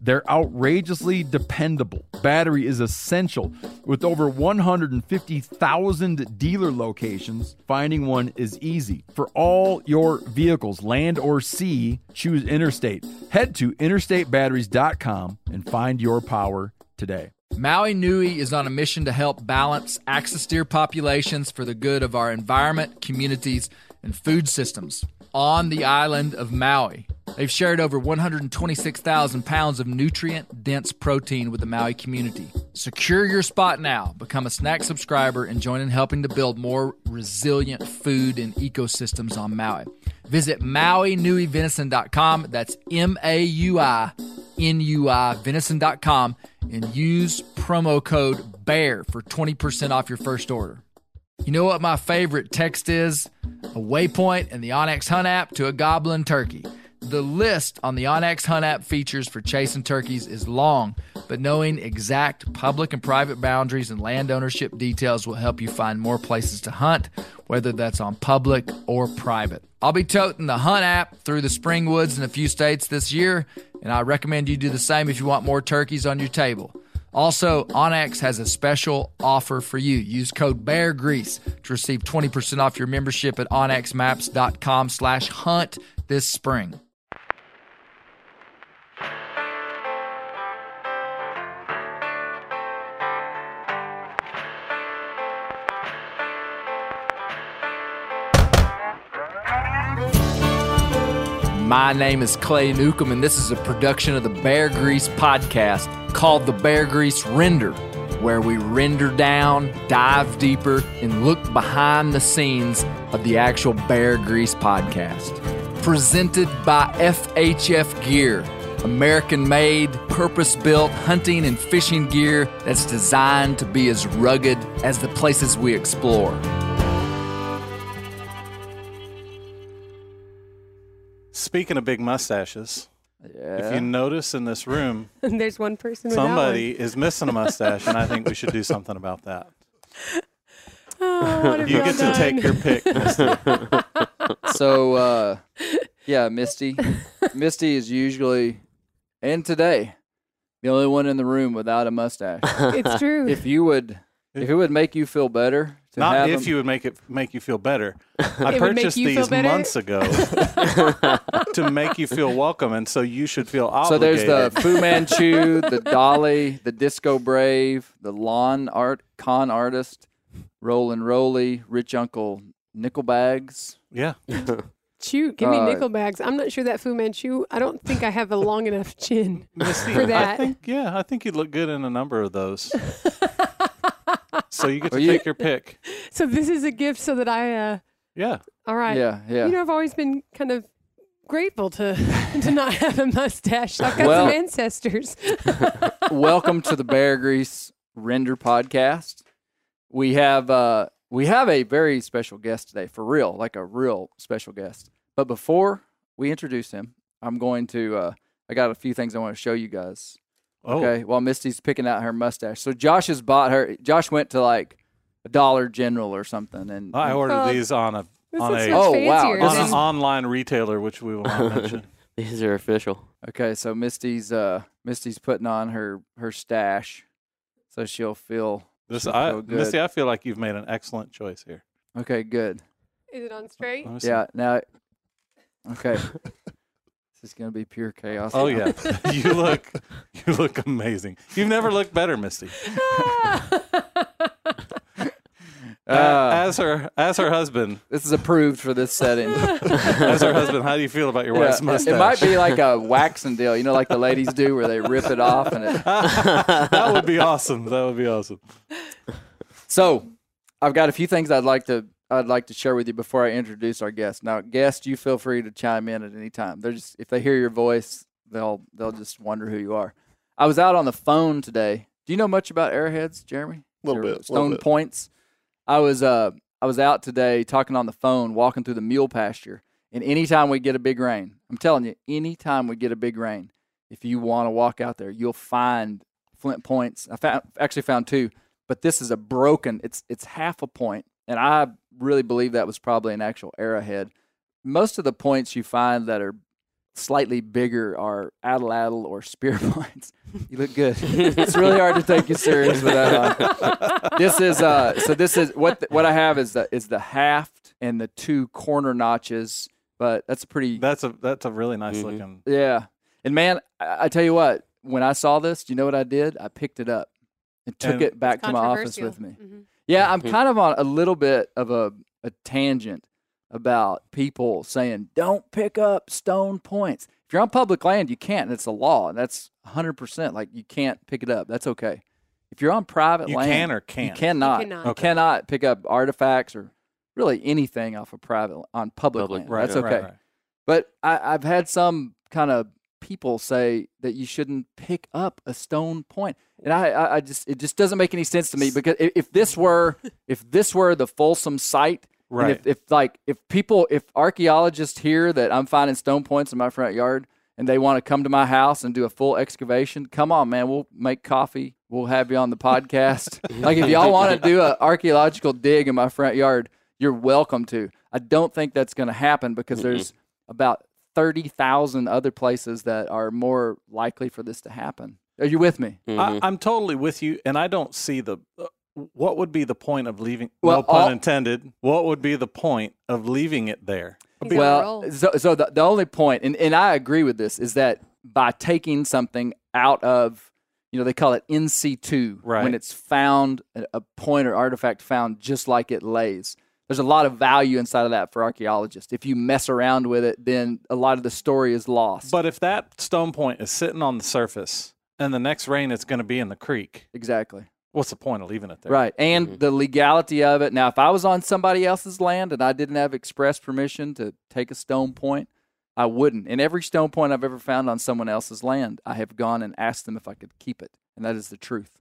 They're outrageously dependable. Battery is essential. With over 150,000 dealer locations, finding one is easy. For all your vehicles, land or sea, choose Interstate. Head to interstatebatteries.com and find your power today. Maui Nui is on a mission to help balance axis deer populations for the good of our environment, communities, and food systems on the island of Maui. They've shared over 126,000 pounds of nutrient dense protein with the Maui community. Secure your spot now, become a snack subscriber, and join in helping to build more resilient food and ecosystems on Maui. Visit MauiNuiVenison.com. That's M A U I N U I Venison.com and use promo code BEAR for 20% off your first order. You know what my favorite text is? A waypoint in the onX Hunt app to a goblin turkey. The list on the onX Hunt app features for chasing turkeys is long, but knowing exact public and private boundaries and land ownership details will help you find more places to hunt, whether that's on public or private. I'll be toting the Hunt app through the spring woods in a few states this year, and I recommend you do the same if you want more turkeys on your table. Also, onX has a special offer for you. Use code BEARGREASE to receive 20% off your membership at onxmaps.com slash hunt this spring. My name is Clay Newcomb, and this is a production of the Bear Grease podcast called The Bear Grease Render, where we render down, dive deeper, and look behind the scenes of the actual Bear Grease podcast. Presented by FHF Gear, American made, purpose built hunting and fishing gear that's designed to be as rugged as the places we explore. Speaking of big mustaches, if you notice in this room, there's one person without somebody is missing a mustache, and I think we should do something about that. Oh, what You y'all get to take your pick. Misty. So, uh, yeah, Misty. Misty is usually, and today, the only one in the room without a mustache. It's true. if you would, if it would make you feel better to Not if him- you would make it make you feel better. I It would make purchased these months ago to make you feel welcome, and so you should feel obligated. So there's the Fu Manchu, the Dolly, the Disco Brave, the Lawn Art Con Artist, Rollin' Roly, Rich Uncle Nickel Bags. yeah. Chew, give me Uh, nickel bags. I'm not sure that Fu Manchu. I don't think I have a long enough chin. Misty, For I that. think yeah, I think you'd look good in a number of those. So you get to Well, you- take your pick. So this is a gift so that I. uh Yeah. All right. Yeah, yeah. You know, I've always been kind of grateful to to not have a mustache. I've got Well- some ancestors. Welcome to the Bear Grease Render Podcast. We have uh we have a very special guest today, for real, like a real special guest. But before we introduce him, I'm going to uh I got a few things I want to show you guys. Oh, Okay, while Misty's picking out her mustache. So Josh has bought her. Josh went to like a Dollar General or something, and I ordered Well, these on a on a Oh, wow. This on than- an online retailer, which we will not mention. These are official. okay, so Misty's uh Misty's putting on her her stash, so she'll feel This, she'll I, feel. Misty, I feel like you've made an excellent choice here. Okay, good. Is it on straight? Let me see. Yeah. Now, okay. this is gonna be pure chaos. Oh yeah, you look you look amazing. You've never looked better, Misty. Uh, as her as her husband, this is approved for this setting. as her husband, how do you feel about your Yeah, wife's it- mustache? it might be like a waxing deal, you know, like the ladies do, where they rip it off and it. that would be awesome. That would be awesome. So, I've got a few things I'd like to I'd like to share with you before I introduce our guest. Now, guest, you feel free to chime in at any time. They're just if they hear your voice, they'll they'll just wonder who you are. I was out on the phone today. Do you know much about arrowheads, Jeremy? A little bit, little Stone bit. points. I was uh I was out today talking on the phone, walking through the mule pasture, And anytime we get a big rain, I'm telling you, anytime we get a big rain, if you want to walk out there, you'll find flint points. I found, actually found two, but this is a broken. It's it's half a point, and I really believe that was probably an actual arrowhead. Most of the points you find that are slightly bigger are atlatl or spear points. You look good. it's really hard to take you serious with that on. This is uh so this is what what I have is the is the haft and the two corner notches, but that's a pretty That's a that's a really nice Mhm. looking. yeah. And man, I, I tell you what, when I saw this, do you know what I did? I picked it up and took And- it back to my office with me. Mhm. Yeah, I'm Mhm. kind of on a little bit of a, a tangent about people saying, don't pick up stone points. If you're on public land, you can't. and It's a law. That's 100%. Like, you can't pick it up. That's okay. If you're on private You land, can or can't. cannot. cannot. You Okay. cannot pick up artifacts or really anything off of private on public, Public, land. Right, That's right, okay. right. But I, I've had some kind of people say that you shouldn't pick up a stone point, and I, I, I just it just doesn't make any sense to me because if, this were if this were the Folsom site, and Right. if, if like if people if archaeologists hear that I'm finding stone points in my front yard and they want to come to my house and do a full excavation, come on, man, we'll make coffee. We'll have you on the podcast. like if y'all want to do an archaeological dig in my front yard, you're welcome to. I don't think that's going to happen because there's about 30,000 other places that are more likely for this to happen. Are you with me? Mhm. I, I'm totally with you, and I don't see the. Uh, what would be the point of leaving? Well, no pun all- intended. What would be the point of leaving it there? He's on a well, so, so the, the only point, and, and I agree with this, is that by taking something out of, you know, they call it in situ, Right. when it's found, a- a point or artifact found just like it lays. There's a lot of value inside of that for archaeologists. If you mess around with it, then a lot of the story is lost. But if that stone point is sitting on the surface, and the next rain it's going to be in the creek, exactly. what's the point of leaving it there? Right. And Mhm. the legality of it. Now, if I was on somebody else's land and I didn't have express permission to take a stone point, I wouldn't. And every stone point I've ever found on someone else's land, I have gone and asked them if I could keep it. And that is the truth.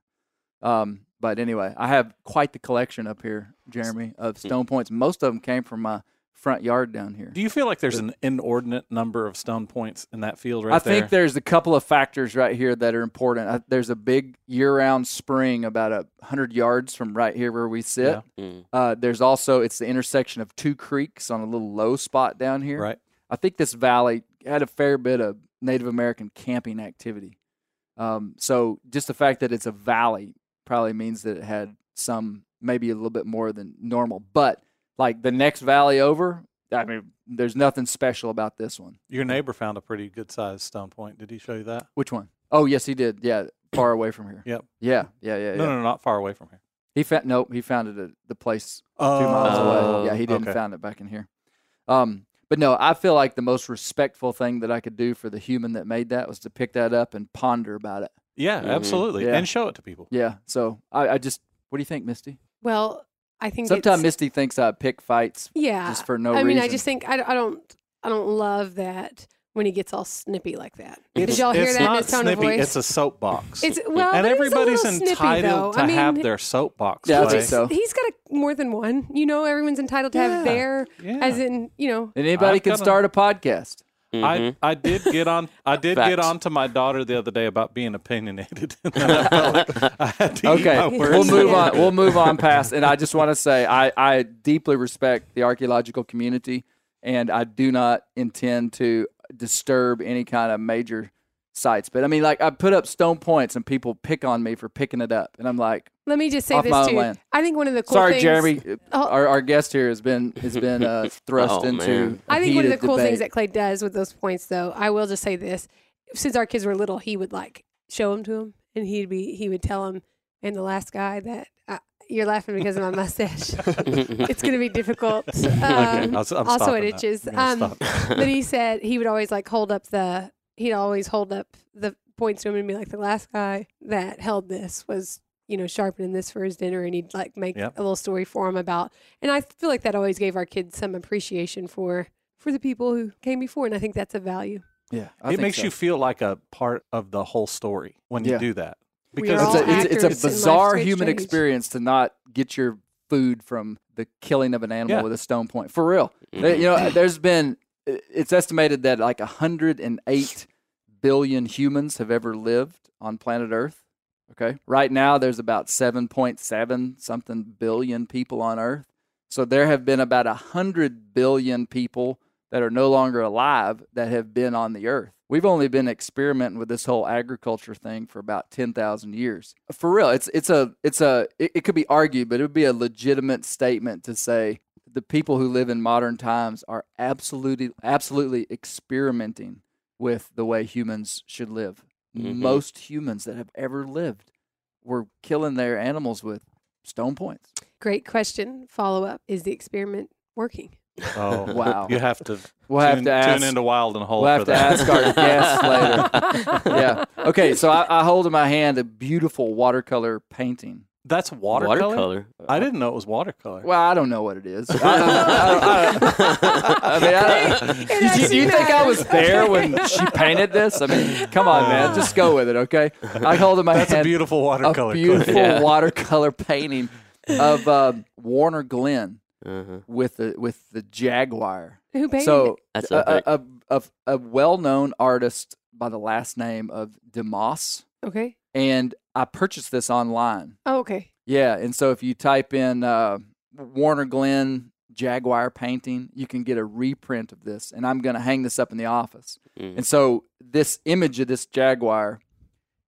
Um, but anyway, I have quite the collection up here, Jeremy, of stone points. Most of them came from my front yard down here. Do you feel like there's an inordinate number of stone points in that field right I there? think there's a couple of factors right here that are important. I, there's a big year-round spring about a hundred yards from right here where we sit. Yeah. Mm. Uh, there's also it's the intersection of two creeks on a little low spot down here. right. I think this valley had a fair bit of Native American camping activity. Um, so just the fact that it's a valley probably means that it had some maybe a little bit more than normal. But like the next valley over, I mean, there's nothing special about this one. Your neighbor found a pretty good sized stone point. Did he show you that? Which one? Oh, yes, he did. Yeah, far away from here. Yep. Yeah, yeah, yeah. No, yeah. no, no, not far away from here. He found nope. He found it at the place two Oh, miles away. Yeah, he didn't okay. found it back in here. Um, but no, I feel like the most respectful thing that I could do for the human that made that was to pick that up and ponder about it. Yeah, Mhm. absolutely. Yeah. And show it to people. Yeah. So I, I just, what do you think, Misty? Well, I think Sometimes it's, Misty thinks I pick fights yeah. just for no I reason. mean, I just think I, I don't I don't love that when he gets all snippy like that. It's, Did y'all hear it's that in not his tone snippy, of voice? It's a soapbox. It's well, and but he's a everybody's little snippy, entitled to I mean, have their soapbox. Yeah, I play. think so. He's got a, more than one. You know, everyone's entitled to Yeah. have their, Yeah. as in, you know, and anybody I've can got a- start a podcast. I, Mhm. I did get on I did get on to my daughter the other day about being opinionated. I I had to eat Okay, we'll move on. We'll move on past. And I just want to say, I, I deeply respect the archaeological community, and I do not intend to disturb any kind of major sites. But I mean, like I put up stone points, and people pick on me for picking it up, and I'm like, let me just say this my own too. land. I think one of the cool sorry, things, Jeremy. Oh. Our, our guest here has been has been uh, thrust Oh, into. man. a I think one of the heated cool things that Clay does with those points, though, I will just say this: since our kids were little, he would like show them to him, and he'd be he would tell him, and the last guy that uh, you're laughing because of my mustache. it's going to be difficult. Okay, Um, I'll s- I'm also, stopping it that. itches. I'm Um, but he said he would always like hold up the he'd always hold up the points to him and be like the last guy that held this was you know sharpening this for his dinner and he'd like make Yep. a little story for him about and i feel like that always gave our kids some appreciation for for the people who came before and i think that's a value Yeah, I it think makes so. you feel like a part of the whole story when you do that. Because It's a, it's, it's a bizarre human stage. experience to not get your food from the killing of an animal Yeah. with a stone point. For real. You know, there's been it's estimated that like 108 billion humans have ever lived on planet Earth. Okay. Right now, there's about 7.7 something billion people on Earth. So there have been about 100 billion people that are no longer alive that have been on the Earth. We've only been experimenting with this whole agriculture thing for about 10,000 years. For real, it's it's a it's a it, it could be argued, but it would be a legitimate statement to say the people who live in modern times are absolutely absolutely experimenting with the way humans should live. Mhm. Most humans that have ever lived were killing their animals with stone points. Great question. Follow up. Is the experiment working? Oh Wow. You have to We'll have tune, to ask. tune into Wild and Whole We'll for have to that. ask our guests later. yeah. Okay. So I, I hold in my hand a beautiful watercolor painting. That's watercolor? Watercolor. I didn't know it was watercolor. Well, I don't know what it is. I, don't- I mean, I don't- It do, you- do you think I was there when she painted this? I mean, come on, man, just go with it, okay? I hold in my That's a beautiful watercolor. a beautiful Yeah. watercolor painting of um, Warner Glenn Uh-huh. with the with the jaguar. Who painted So That's a, a, a, a, a well-known artist by the last name of DeMoss. Okay. And I purchased this online. Oh, okay. Yeah, and so if you type in uh, Warner Glenn Jaguar painting, you can get a reprint of this, and I'm going to hang this up in the office. Mhm. And so this image of this Jaguar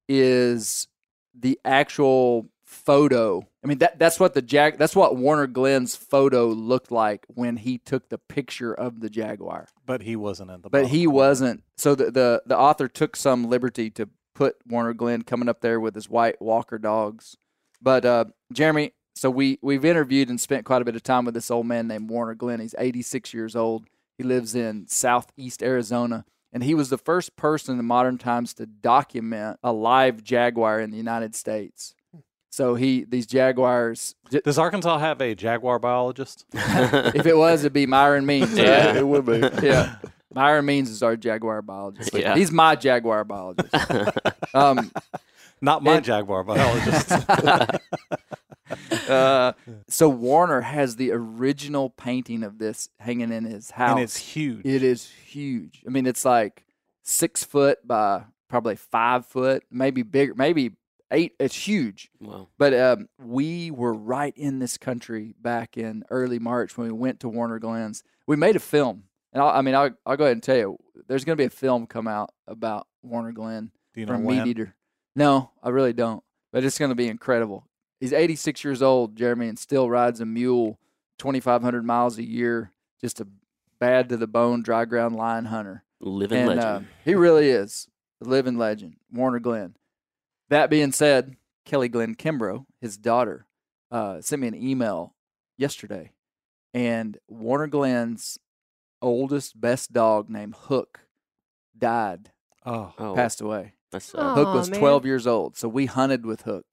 is the actual photo. I mean that that's what the Jag that's what Warner Glenn's photo looked like when he took the picture of the Jaguar. but he wasn't in the But he wasn't. So the, the the author took some liberty to put Warner Glenn coming up there with his white Walker dogs. But uh, Jeremy, so we we've interviewed and spent quite a bit of time with this old man named Warner Glenn. He's 86 years old. He lives in southeast Arizona, and he was the first person in modern times to document a live jaguar in the United States. So he these jaguars. j- Does Arkansas have a jaguar biologist? If it was, it'd be Myron Means. right? Yeah. it would be. Yeah. Myron Means is our jaguar biologist. Yeah. He's my jaguar biologist. Um, Not my And- jaguar biologist. uh, so Warner has the original painting of this hanging in his house. and it's huge. It is huge. I mean, it's like six foot by probably five foot, maybe bigger, maybe eight. It's huge. wow. But um, we were right in this country back in early March when we went to Warner Glens. We made a film, and I'll, I mean, I'll, I'll go ahead and tell you, there's going to be a film come out about Warner Glenn Do you know from Meat? Eater. No, I really don't. But it's going to be incredible. He's 86 years old, Jeremy, and still rides a mule 2,500 miles a year. Just a bad to the bone dry ground lion hunter. Living and legend. uh, he really is a living legend, Warner Glenn. That being said, Kelly Glenn Kimbro, his daughter, uh, sent me an email yesterday, and Warner Glenn's oldest, best dog named Hook died, Oh, oh, passed away. that's uh, Hook was man. 12 years old, so we hunted with Hook.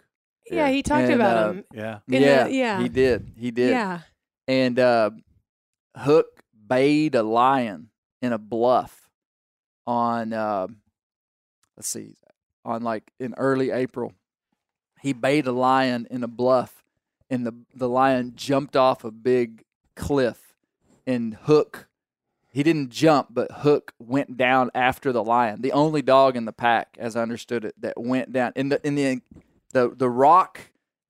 Yeah, Yeah. he talked And, about uh, him. yeah. In yeah, the- yeah. he did. He did. Yeah. And uh, Hook bayed a lion in a bluff on, uh, let's see, on like in early April. He bayed a lion in a bluff, and the the lion jumped off a big cliff, and Hook. He didn't jump, but Hook went down after the lion. The only dog in the pack, as I understood it, that went down in the in the the the rock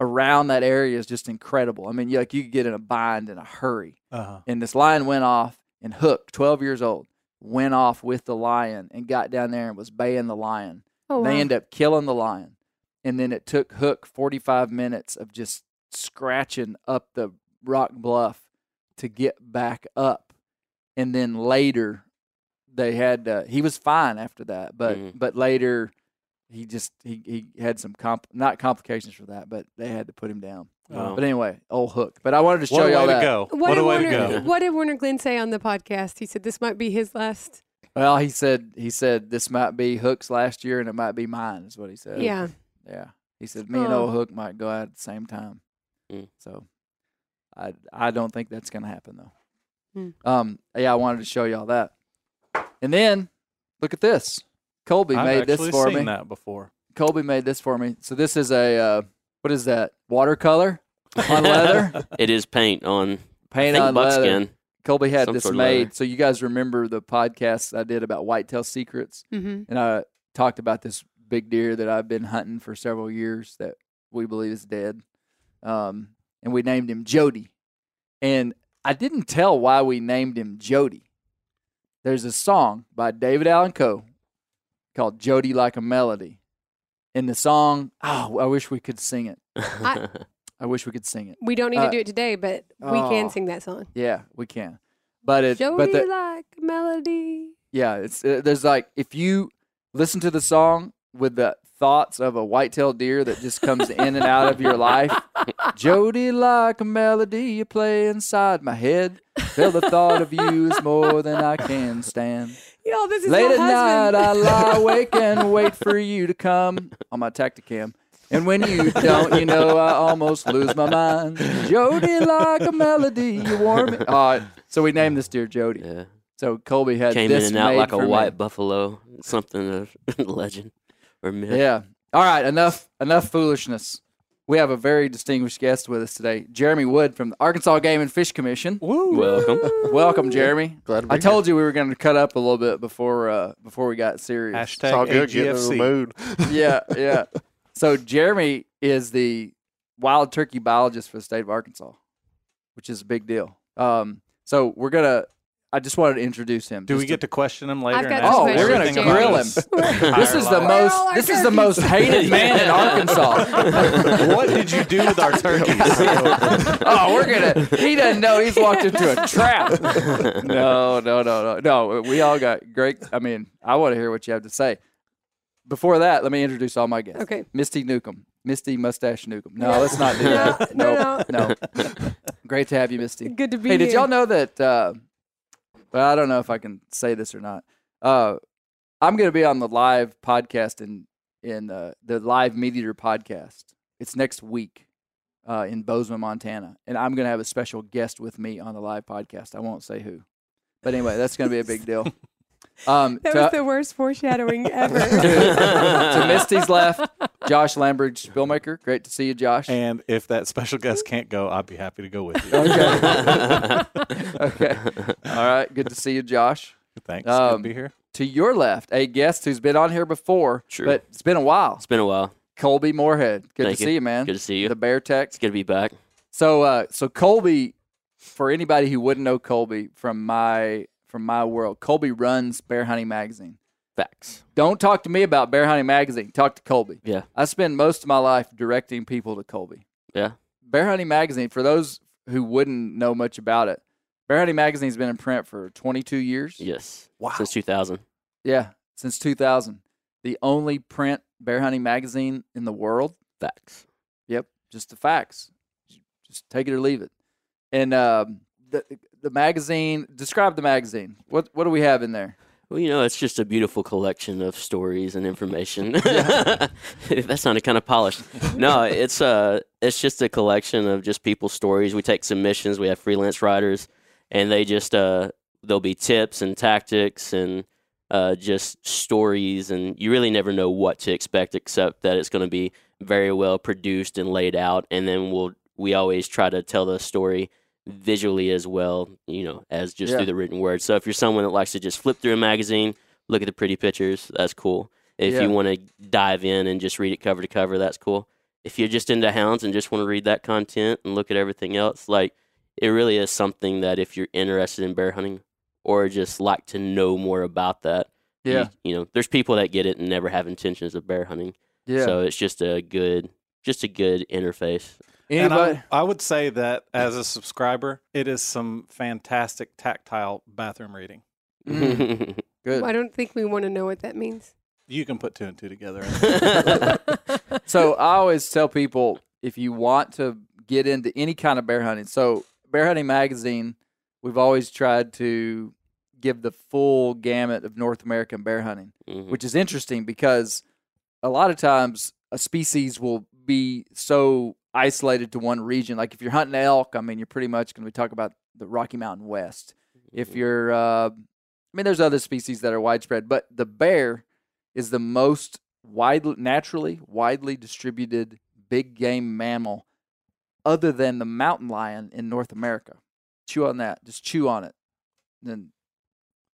around that area is just incredible. I mean, you, like you could get in a bind in a hurry. Uh-huh. And this lion went off, and Hook, 12 years old, went off with the lion and got down there and was baying the lion. Oh, They wow. end up killing the lion. And then it took Hook 45 minutes of just scratching up the rock bluff to get back up. And then later, they had uh, he was fine after that, but Mhm. but later he just he, he had some comp not complications for that, but they had to put him down. Wow. But anyway, old Hook. But I wanted to show What a y'all way that. to go. What, What, did a way Warner, to go. What did Warner Glenn say on the podcast? He said this might be his last. Well, he said he said this might be Hook's last year and it might be mine. Is what he said. Yeah. yeah. He said me and Oh. old Hook might go out at the same time. Mm. So, I I don't think that's gonna happen though. Hmm. Um. Yeah, I wanted to show y'all that. And then look at this. Colby I've made this for seen me. that before. Colby made this for me. So this is a uh, what is that? Watercolor on leather. it is paint on Paint I think on leather. buckskin. Colby had Some this sort of made. leather. So you guys remember the podcast I did about whitetail secrets, Mm-hmm. and I talked about this big deer that I've been hunting for several years that we believe is dead, um, and we named him Jody. And I didn't tell why we named him Jody. There's a song by David Allan Coe called "Jody Like a Melody." In the song, oh, I wish we could sing it. I wish we could sing it. We don't need Uh, to do it today, but we oh. can sing that song. Yeah, we can. But it, Jody but the, like a melody. yeah, it's uh, there's like if you listen to the song with the thoughts of a white-tailed deer that just comes in and out of your life. Jody, like a melody you play inside my head. Feel the thought of you is more than I can stand. Yo, this is Late at night. I lie awake and wait for you to come on my Tactacam. And when you don't, you know I almost lose my mind. Jody, like a melody, you warm me. Uh, so we named this deer Jody. yeah. So Colby had Came this in and out like a for me. white buffalo, something of legend or myth. Yeah. All right. Enough. Enough foolishness. We have a very distinguished guest with us today, Jeremy Wood from the Arkansas Game and Fish Commission. Woo! Welcome. Welcome, Jeremy. Glad to be I told you we were going to cut up a little bit before uh, before we got serious. Hashtag It's all good. Getting in the AGFC. mood. yeah, yeah. So Jeremy is the wild turkey biologist for the state of Arkansas, which is a big deal. Um, so we're gonna. I just wanted to introduce him. Do we just get to question him later? I've got Oh, we're gonna grill him. This is the entire life? Where are most. all our This is the most hated man in Arkansas. what did you do with our turkeys? oh, we're gonna. He doesn't know he's walked into a trap. No, no, no, no, no. We all got great. I mean, I want to hear what you have to say. Before that, let me introduce all my guests. Okay. Misty Newcomb, Misty Mustache Newcomb. No, let's not do that. No, no, no, no. Great to have you, Misty. Good to be here. Hey, did y'all know that? Uh, well, I don't know if I can say this or not. Uh, I'm going to be on the live podcast in in uh, the live Meat Eater podcast. It's next week uh, in Bozeman, Montana, and I'm going to have a special guest with me on the live podcast. I won't say who, but anyway, that's going to be a big deal. Um, That to, was the worst foreshadowing ever. to Misty's left, Josh Lambridge, filmmaker. Great to see you, Josh. and if that special guest can't go, I'd be happy to go with you. Okay. okay. All right. Good to see you, Josh. Thanks. Good Um, to be here. To your left, a guest who's been on here before, True. but it's been a while. It's been a while. Colby Moorhead. Good Thank to you. see you, man. Good to see you. The Bear Tech. It's good to be back. So, uh, so Colby, for anybody who wouldn't know Colby from my from my world, Colby runs Bear Hunting Magazine. Facts. Don't talk to me about Bear Hunting Magazine. Talk to Colby. Yeah. I spend most of my life directing people to Colby. Yeah. Bear Hunting Magazine, for those who wouldn't know much about it, Bear Hunting Magazine's been in print for 22 years. Yes. Wow. Since 2000. Yeah, since 2000. The only print bear hunting magazine in the world. Facts. Yep, just the facts. Just take it or leave it. And um, the the magazine. Describe the magazine. What what do we have in there? Well, you know, it's just a beautiful collection of stories and information. that sounded kind of polished. No, it's uh it's just a collection of just people's stories. We take submissions. We have freelance writers, and they just uh there'll be tips and tactics and uh just stories, and you really never know what to expect except that it's going to be very well produced and laid out. And then we'll we always try to tell the story visually as well, you know, as just Yeah. through the written word. So if you're someone that likes to just flip through a magazine, look at the pretty pictures, that's cool. If Yeah. you want to dive in and just read it cover to cover, that's cool. If you're just into hounds and just want to read that content and look at everything else, like it really is something that if you're interested in bear hunting or just like to know more about that, you- Yeah, you, know, there's people that get it and never have intentions of bear hunting. yeah. So it's just a good, just a good interface. And I, I would say that as a subscriber, it is some fantastic tactile bathroom reading. Mm, good. I don't think we want to know what that means. You can put two and two together. So I always tell people if you want to get into any kind of bear hunting, so Bear Hunting Magazine, we've always tried to give the full gamut of North American bear hunting, Mhm. which is interesting because a lot of times a species will be so isolated to one region. Like if you're hunting elk, I mean, you're pretty much going to be talking about the Rocky Mountain West. If you're, uh, I mean, there's other species that are widespread, but the bear is the most widely, naturally, widely distributed big game mammal, other than the mountain lion in North America. chew on that. Just chew on it. Then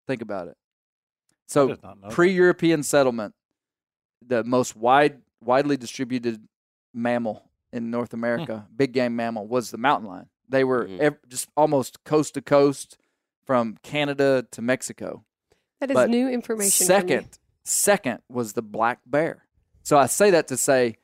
think about it. So did not know that. pre-European settlement, the most wide widely distributed mammal in North America, big game mammal, was the mountain lion. They were Mhm. ev- just almost coast to coast from Canada to Mexico. That is But new information. Second, second was the black bear. So I say that to say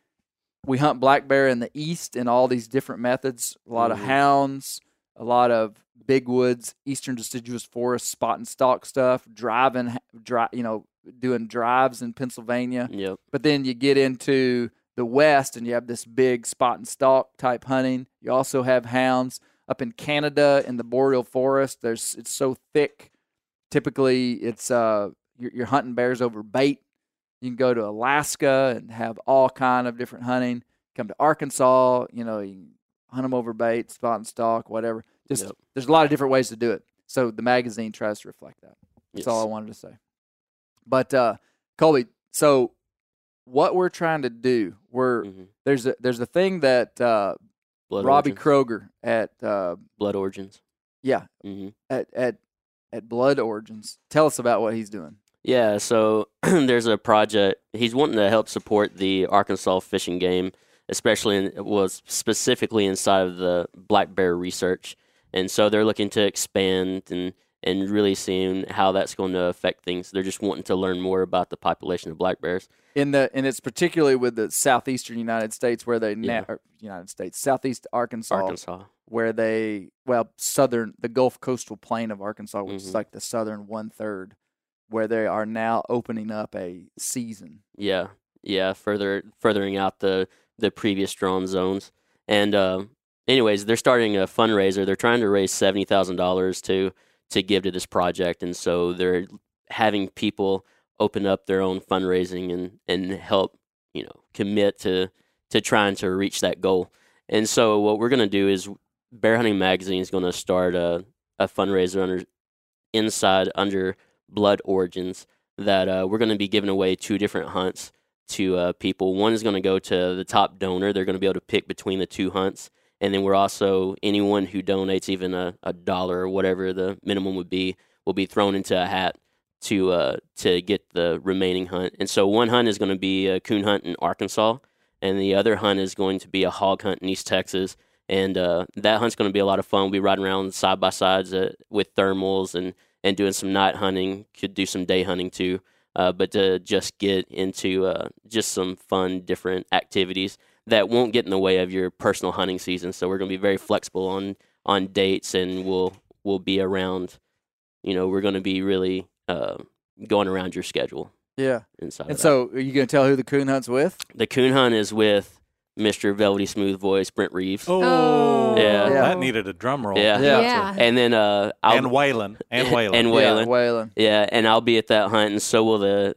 we hunt black bear in the east in all these different methods. A lot of Mhm. hounds, a lot of big woods, eastern deciduous forest, spot and stalk stuff, driving, dri- you know, doing drives in Pennsylvania. Yep. But then you get into the west and you have this big spot and stalk type hunting. You also have hounds up in Canada in the boreal forest. There's it's so thick. Typically, it's uh you're, you're hunting bears over bait. You can go to Alaska and have all kind of different hunting. Come to Arkansas, you know, you can hunt them over bait, spot and stalk, whatever. Just Yep. there's a lot of different ways to do it. So the magazine tries to reflect that. That's all I wanted to say. But uh, Colby, so what we're trying to do, we're Mhm. there's a there's a thing that uh, Blood Robbie origins. Kroger at uh, Blood origins. yeah hmm at at at Blood Origins. Tell us about what he's doing. Yeah, so there's a project. He's wanting to help support the Arkansas fishing game, especially in, was specifically inside of the black bear research, and so they're looking to expand and and really seeing how that's going to affect things. They're just wanting to learn more about the population of black bears. In the and it's particularly with the southeastern United States where they na- Yeah. or United States southeast Arkansas, Arkansas. where they well southern the Gulf coastal plain of Arkansas, which is Mhm. like the southern one third, where they are now opening up a season. Yeah, yeah, further furthering out the the previous drawn zones. And uh, anyways, they're starting a fundraiser. They're trying to raise seventy thousand dollars to to give to this project, and so they're having people open up their own fundraising and and help you know commit to to trying to reach that goal. And so what we're gonna do is Bear Hunting Magazine is gonna start a a fundraiser under inside under Blood Origins that uh, we're going to be giving away two different hunts to uh, people. One is going to go to the top donor. They're going to be able to pick between the two hunts. And then we're also, anyone who donates even a, a dollar or whatever the minimum would be, will be thrown into a hat to uh, to get the remaining hunt. And so one hunt is going to be a coon hunt in Arkansas, and the other hunt is going to be a hog hunt in East Texas. And uh, that hunt's going to be a lot of fun. We'll be riding around side by sides uh, with thermals and and doing some night hunting. Could do some day hunting too. Uh, but to just get into uh, just some fun, different activities that won't get in the way of your personal hunting season. So we're going to be very flexible on on dates, and we'll we'll be around. You know, we're going to be really uh, going around your schedule Yeah. inside. And so, are you going to tell who the coon hunt's with? the coon hunt is with Mr. Velvety Smooth Voice Brent Reeves. Oh, Yeah. Yeah. that needed a drum roll. Yeah. Yeah. Yeah. And then uh, I'll, And Waylon. And Waylon. and Yeah, Waylon. Waylon. Yeah, and I'll be at that hunt, and so will the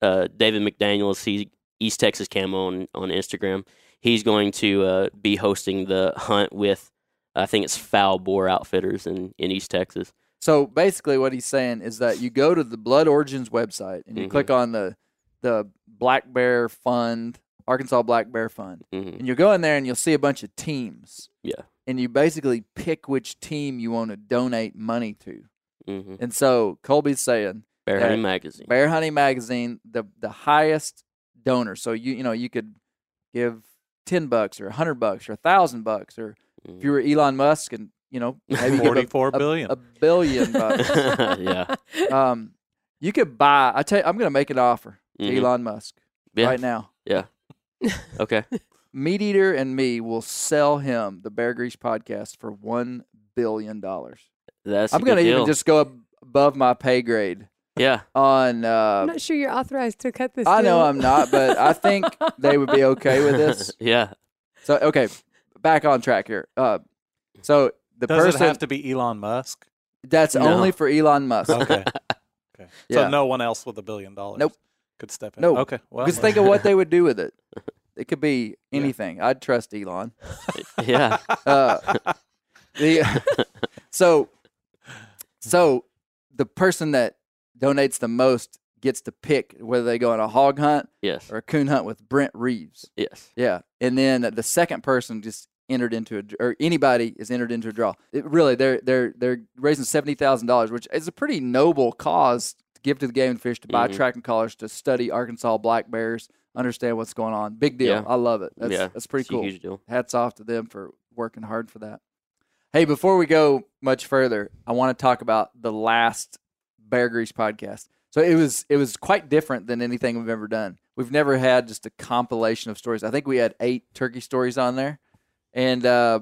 uh, David McDaniel's. He East Texas Camo on, on Instagram. He's going to uh, be hosting the hunt with, I think it's Foul Bore Outfitters in, in East Texas. So basically, what he's saying is that you go to the Blood Origins website and you Mhm. click on the the Black Bear Fund, Arkansas Black Bear Fund, hmm and you'll go in there and you'll see a bunch of teams. Yeah. And you basically pick which team you want to donate money to. hmm And so Colby's saying Bear. Hunting Magazine. Bear Hunting Magazine, the the highest donor. So you you know you could give ten bucks or a hundred bucks or a thousand bucks or if you were Elon Musk and you know maybe give a- a, billion. bucks. yeah. um, you could buy. I tell you, I'm going to make an offer to Mhm. Elon Musk Yeah. right now. Yeah. Okay. Meat Eater and me will sell him the Bear Grease podcast for one billion dollars. That's I'm going to even just go above my pay grade Yeah. on. Uh, I'm not sure you're authorized to cut this. I know deal. I'm not, but I think they would be okay with this. yeah. So okay, back on track here. Uh, so the Does person it have to be Elon Musk? that's No. only for Elon Musk. Okay. okay. Yeah. So no one else with a billion dollars. Nope. Could step in. Nope. Okay. Well, Just think of what they would do with it. It could be anything. I'd trust Elon. Yeah. Uh, the so so the person that donates the most gets to pick whether they go on a hog hunt Yes. or a coon hunt with Brent Reeves. Yes. Yeah, and then the second person just entered into a or anybody is entered into a draw. It really, they're they're they're raising seventy thousand dollars, which is a pretty noble cause to give to the game and fish to buy Mhm. tracking collars to study Arkansas black bears, understand what's going on. Big deal. Yeah. I love it. That's yeah, that's pretty it's a cool. huge deal. Hats off to them for working hard for that. Hey, before we go much further, I want to talk about the last Bear Grease podcast. So it was it was quite different than anything we've ever done. We've never had just a compilation of stories. I think we had eight turkey stories on there, and uh,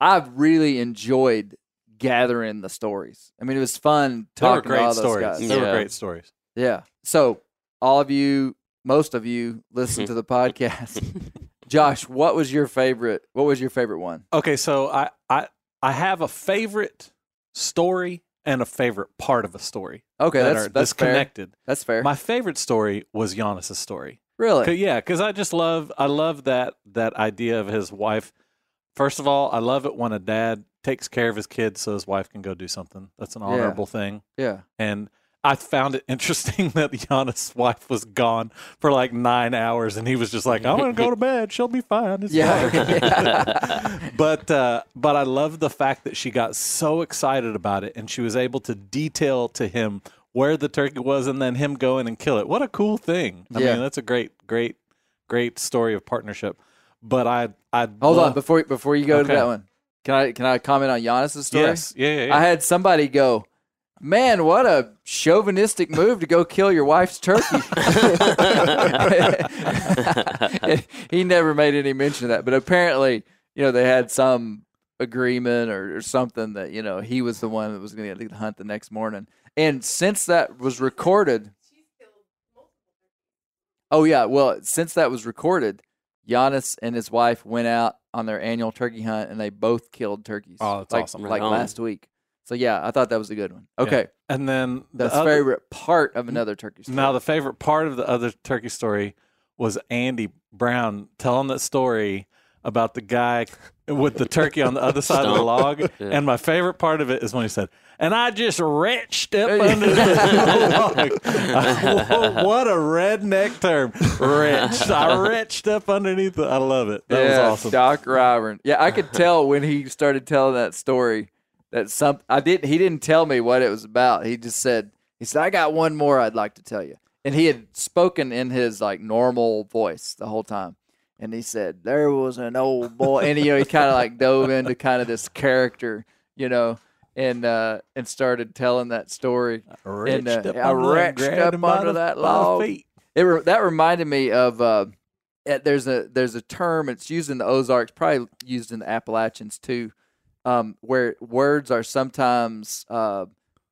I've really enjoyed gathering the stories. I mean, it was fun They were talking to all great those stories. guys. They were great stories. Yeah. So all of you, most of you, listen to the podcast. Josh, what was your favorite? What was your favorite one? Okay, so I I I have a favorite story and a favorite part of a story Okay, that that's are that's fair. That's fair. My favorite story was Giannis's story. really? 'Cause- yeah, because I just love I love that that idea of his wife. First of all, I love it when a dad takes care of his kids so his wife can go do something. That's an Yeah. honorable thing. Yeah. And I found it interesting that Giannis' wife was gone for like nine hours, and he was just like, "I'm gonna go to bed. She'll be fine." It's Yeah. fine." but uh, but I love the fact that she got so excited about it, and she was able to detail to him where the turkey was, and then him go in and kill it. What a cool thing! I Yeah. mean, that's a great, great, great story of partnership. But I, I Hold love, on before before you go to that one. Can I can I comment on Giannis's story? Yes, yeah, yeah, yeah. I had somebody go, "Man, what a chauvinistic move to go kill your wife's turkey." he never made any mention of that, but apparently, you know, they had some agreement or, or something that you know he was the one that was going to hunt the next morning. And since that was recorded, oh yeah, well, since that was recorded, Giannis and his wife went out on their annual turkey hunt, and they both killed turkeys. Oh, that's like, awesome. Like Right last week. So yeah, I thought that was a good one. Okay, and then the that's other- favorite part of another turkey story. Now, the favorite part of the other turkey story was Andy Brown telling that story about the guy with the turkey on the other side of the log. Yeah. And my favorite part of it is when he said, and I just retched up under the log. what a redneck term. Retched. I retched up underneath it. I love it. That yeah, was awesome. Doc Ryburn. Yeah, I could tell when he started telling that story that some I didn't. He didn't tell me what it was about. He just said he said I got one more I'd like to tell you, and he had spoken in his like normal voice the whole time. And he said there was an old boy, and you know he kind of like dove into kind of this character, you know, and uh and started telling that story. Retched And, uh, up I grabbed up him under that log. feet. It re- that reminded me of uh, there's a there's a term it's used in the Ozarks, probably used in the Appalachians too, um, where words are sometimes uh,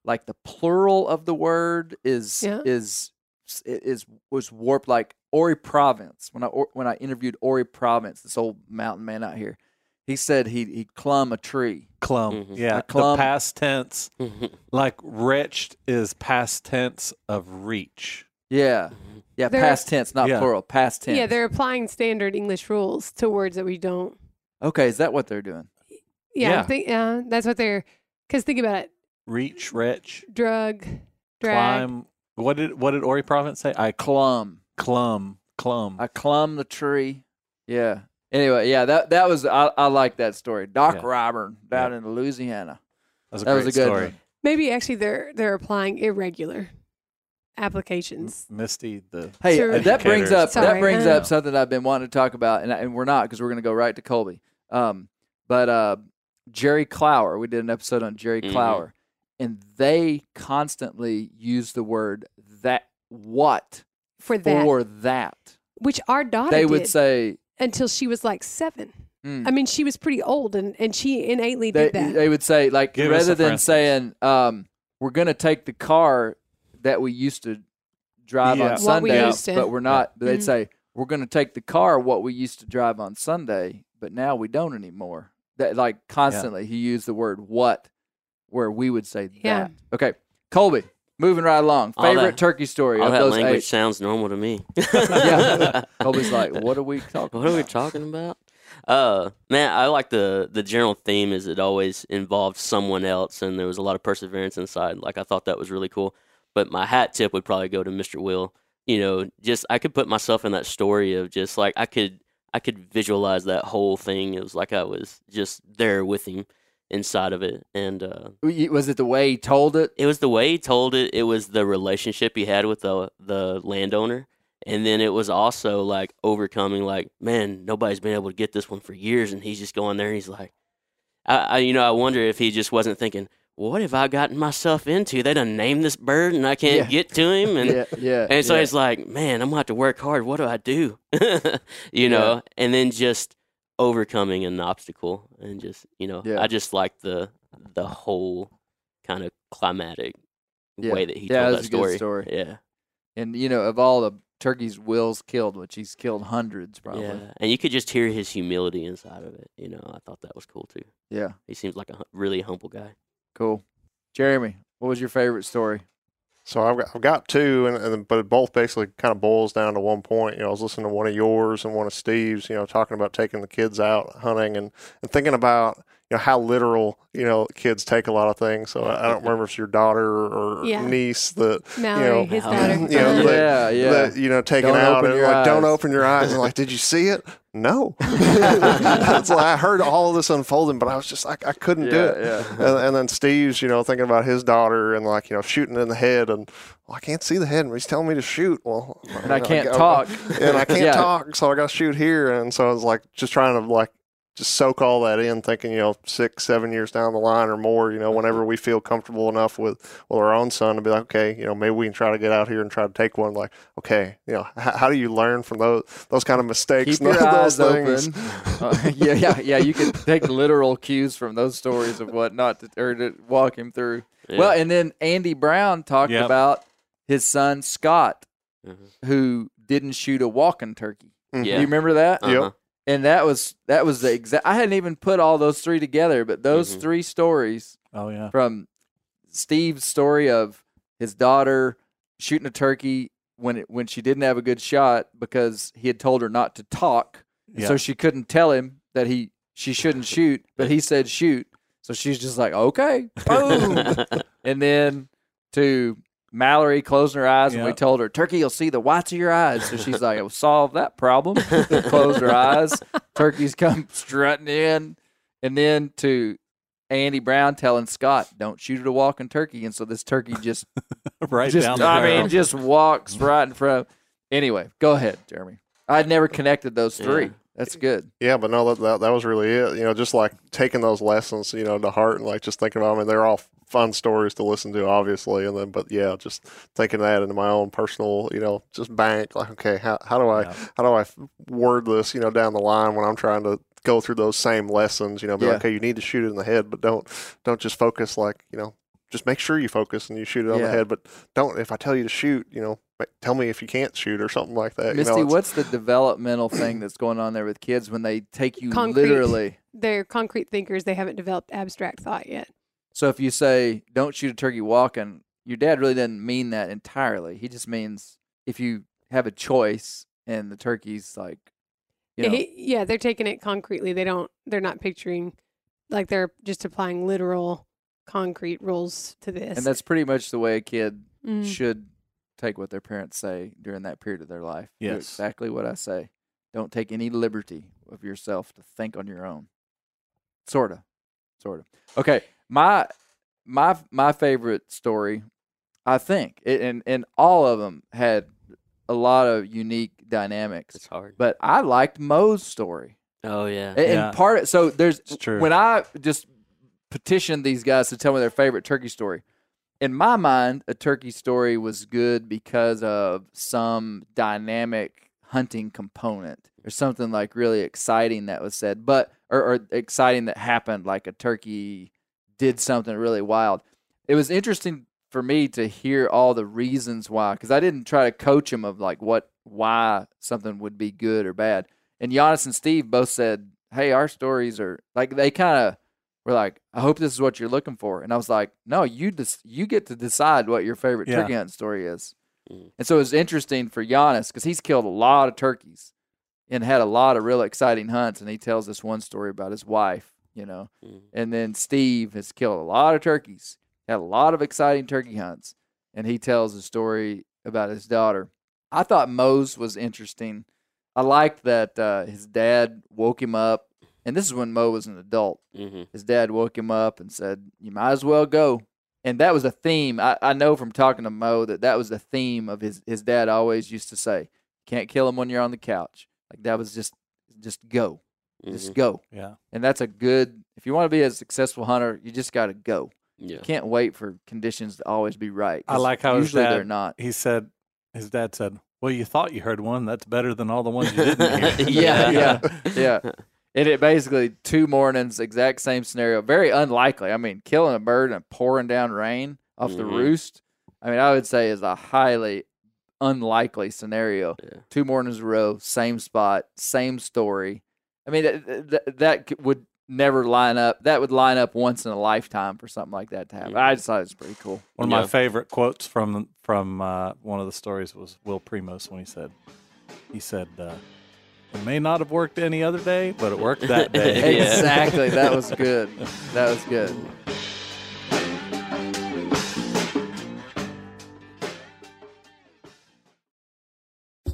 like the plural of the word is Yeah. is is was warped like Ori Province. When I or, when I interviewed Ori Province, this old mountain man out here, he said he he clumb a tree. Clum. Mhm. Yeah. A clum. The past tense, like retched is past tense of reach. Yeah, yeah, They're- past tense, not Yeah. plural, past tense. Yeah, they're applying standard English rules to words that we don't. okay. Is that what they're doing? Yeah, Yeah. Think uh, that's what they're. Because think about it: Reach, retch, drug, drag. climb. What did what did Ori Province say? I Clum. clum, clum. I clumb the tree. Yeah. Anyway, yeah, that that was I, I like that story. Doc Yeah. Ryburn down in Louisiana. That was a that great was a good story. one. Maybe actually they're they're applying irregular applications. Misty, the Hey, Sure. uh, that brings up that Sorry, brings uh, up something I've been wanting to talk about, and, I, and we're not because we're going to go right to Colby. Um, but uh, Jerry Clower, we did an episode on Jerry Mhm. Clower, and they constantly use the word that what For that, for that. which our daughter They did would say until she was like seven. mm. I mean, she was pretty old, and, and she innately they, did that. they would say like Give rather than for saying um, we're going to take the car that we used to drive Yeah. on What we Sunday, but we're not. They'd Mhm. say we're going to take the car what we used to drive on Sunday, but now we don't anymore. That like constantly he used the word what, where we would say Yeah. that. Okay, Colby, moving right along. All Favorite that- turkey story All of that those language eight. sounds normal to me. Yeah. Colby's like, what are we talking? What are we about? talking about? Uh, man, I like the the general theme is it always involved someone else, and there was a lot of perseverance inside. Like I thought that was really cool. But my hat tip would probably go to Mr. Will. You know, just I could put myself in that story of just like I could I could visualize that whole thing. It was like I was just there with him inside of it, and uh, Was it the way he told it? it was the way he told it. It was the relationship he had with the the landowner, and then it was also like overcoming. Like, man, nobody's been able to get this one for years, and he's just going there, and he's like, I, I you know, I wonder if he just wasn't thinking, what have I gotten myself into? They done named this bird, and I can't Yeah. get to him, and yeah, yeah. and so yeah. it's like, man, I'm gonna have to work hard. What do I do? you know, and then just overcoming an obstacle, and just you know, Yeah. I just like the the whole kind of climatic way that he told that good story. story. Yeah, and you know, of all the turkeys Will's killed, which he's killed hundreds probably. yeah, and you could just hear his humility inside of it. You know, I thought that was cool too. yeah. He seems like a really humble guy. Cool. Jeremy, what was your favorite story? So I've got, I've got two, and, and but it both basically kind of boils down to one point. You know, I was listening to one of yours and one of Steve's. You know, talking about taking the kids out hunting and, and thinking about you know how literal you know kids take a lot of things. So I, I don't remember if it's your daughter or Yeah. niece that Mallory, know, his daughter. you know, Uh-huh. yeah, yeah. that you know taking Don't out open and your like don't open your eyes and like did you see it no it's like i heard all of this unfolding but i was just like i couldn't do it yeah. and, and then steve's you know thinking about his daughter and like you know shooting in the head and well, i can't see the head and he's telling me to shoot well and I can't go- talk. and i can't Yeah. talk so i gotta shoot here and so i was like just trying to like just soak all that in, thinking, you know, six, seven years down the line or more, you know, whenever we feel comfortable enough with, with our own son to be like, okay, you know, maybe we can try to get out here and try to take one. Like, okay, you know, how, how do you learn from those those kind of mistakes? Keep your those eyes things? open. Uh, yeah, yeah, yeah. You can take literal cues from those stories of what not to, or to walk him through. Yeah. Well, and then Andy Brown talked Yep. about his son Scott, Mhm. who didn't shoot a walking turkey. Mhm. Do Yeah. you remember that? Uh-huh. And that was that was the exact. I hadn't even put all those three together, but those Mhm. three stories Oh yeah. from Steve's story of his daughter shooting a turkey when it, when she didn't have a good shot because he had told her not to talk, Yeah. so she couldn't tell him that he she shouldn't shoot, but he said shoot, so she's just like okay, boom, and then to Mallory closing her eyes and we told her turkey you'll see the whites of your eyes, so she's like "I'll solve that problem. Close her eyes, turkeys come strutting in, and then to Andy Brown telling Scott, "Don't shoot at a walking turkey," and so this turkey just, right just down the I barrel. mean, just walks right in front. of Anyway, go ahead, Jeremy. I'd never connected those three. Yeah. That's good. Yeah, but no, that, that that was really it. You know, just like taking those lessons, you know, to heart and like just thinking about. them. I mean, they're all fun stories to listen to, obviously, and then but yeah, just taking that into my own personal, you know, just bank. Like, okay, how how do I Yeah. how do I word this, you know, down the line when I'm trying to go through those same lessons? You know, be Yeah. like, okay, you need to shoot it in the head, but don't don't just focus like you know. Just make sure you focus and you shoot it on Yeah. the head, but don't. If I tell you to shoot, you know, tell me if you can't shoot or something like that. you Misty, know, what's the developmental thing that's going on there with kids when they take you Concrete. literally? They're concrete thinkers. They haven't developed abstract thought yet. So if you say don't shoot a turkey walking, your dad really doesn't mean that entirely. He just means if you have a choice and the turkey's like, you yeah, know, he- yeah, they're taking it concretely. They don't. They're not picturing like they're just applying literal concrete rules to this. and that's pretty much the way a kid Mm. should take what their parents say during that period of their life. Do Yes. exactly what I say. Don't take any liberty of yourself to think on your own. Sorta, sorta. Okay, my my my favorite story, I think, it, and and all of them had a lot of unique dynamics. It's hard. But I liked Moe's story, Oh yeah. and, and part of, so there's It's true. when I just petitioned these guys to tell me their favorite turkey story. In my mind, a turkey story was good because of some dynamic hunting component or something like really exciting that was said, but or, or exciting that happened, like a turkey did something really wild. It was interesting for me to hear all the reasons why, because I didn't try to coach him of like what why something would be good or bad. And Giannis and Steve both said, "Hey, our stories are like they kind of were like, I hope this is what you're looking for." And I was like, "No, you just you get to decide what your favorite Yeah. turkey hunt story is." Mm. And so it was interesting for Giannis because he's killed a lot of turkeys and had a lot of real exciting hunts. And he tells this one story about his wife, you know. Mhm. And then Steve has killed a lot of turkeys, had a lot of exciting turkey hunts, and he tells a story about his daughter. I thought Moe's was interesting I liked that uh, his dad woke him up, and this is when Mo was an adult. hmm His dad woke him up and said, "You might as well go." And that was a theme. I, I know from talking to Mo that that was the theme of his his dad always used to say, "Can't kill him when you're on the couch." Like that was just just go, just go. Yeah. And that's a good. If you want to be a successful hunter, you just got to go. Yeah. You can't wait for conditions to always be right. I like how his usually they're not. He said, his dad said, "Well, you thought you heard one. That's better than all the ones you didn't hear." yeah, yeah, yeah. And it basically two mornings, exact same scenario. Very unlikely. I mean, killing a bird and pouring down rain off the Mhm. roost. I mean, I would say is a highly unlikely scenario. Yeah. Two mornings in a row, same spot, same story. I mean, that, that, that would never line up. That would line up once in a lifetime for something like that to happen. I just thought it was pretty cool. One of Yeah. my favorite quotes from from uh, one of the stories was Will Primos when he said, he said, uh, "It may not have worked any other day, but it worked that day." Exactly. That was good. That was good.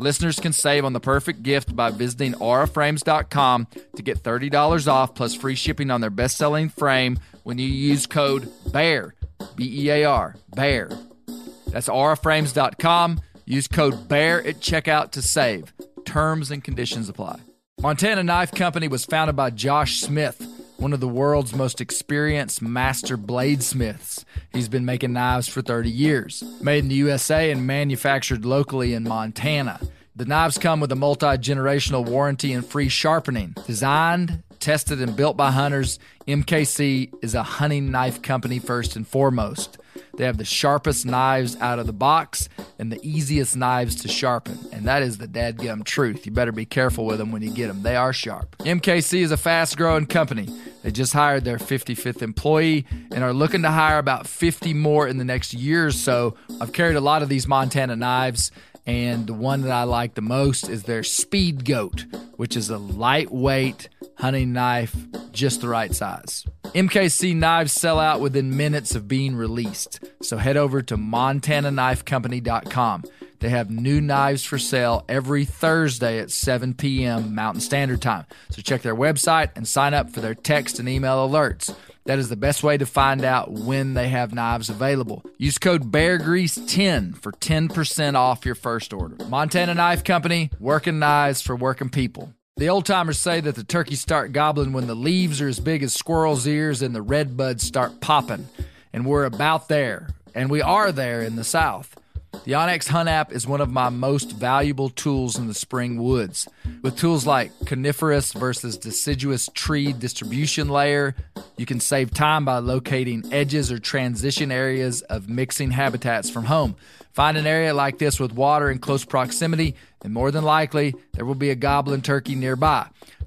Listeners can save on the perfect gift by visiting auraframes.com to get $30 off plus free shipping on their best selling frame when you use code BEAR, B E A R, BEAR. That's auraframes.com. Use code BEAR at checkout to save. Terms and conditions apply. Montana Knife Company was founded by Josh Smith, one of the world's most experienced master bladesmiths. He's been making knives for 30 years. Made in the USA and manufactured locally in Montana. The knives come with a multi generational warranty and free sharpening. Designed, tested, and built by hunters, MKC is a hunting knife company first and foremost. They have the sharpest knives out of the box and the easiest knives to sharpen. And that is the dadgum truth. You better be careful with them when you get them. They are sharp. MKC is a fast growing company. They just hired their 55th employee and are looking to hire about 50 more in the next year or so. I've carried a lot of these Montana knives. And the one that I like the most is their Speed Goat, which is a lightweight hunting knife, just the right size. MKC knives sell out within minutes of being released. So head over to montanaknifecompany.com. They have new knives for sale every Thursday at 7 p.m. Mountain Standard Time. So check their website and sign up for their text and email alerts. That is the best way to find out when they have knives available. Use code BEARGREASE10 for 10% off your first order. Montana Knife Company, working knives for working people. The old timers say that the turkeys start gobbling when the leaves are as big as squirrels' ears and the red buds start popping. And we're about there. And we are there in the South. The Onyx Hunt app is one of my most valuable tools in the spring woods. With tools like coniferous versus deciduous tree distribution layer, you can save time by locating edges or transition areas of mixing habitats from home. Find an area like this with water in close proximity, and more than likely, there will be a goblin turkey nearby.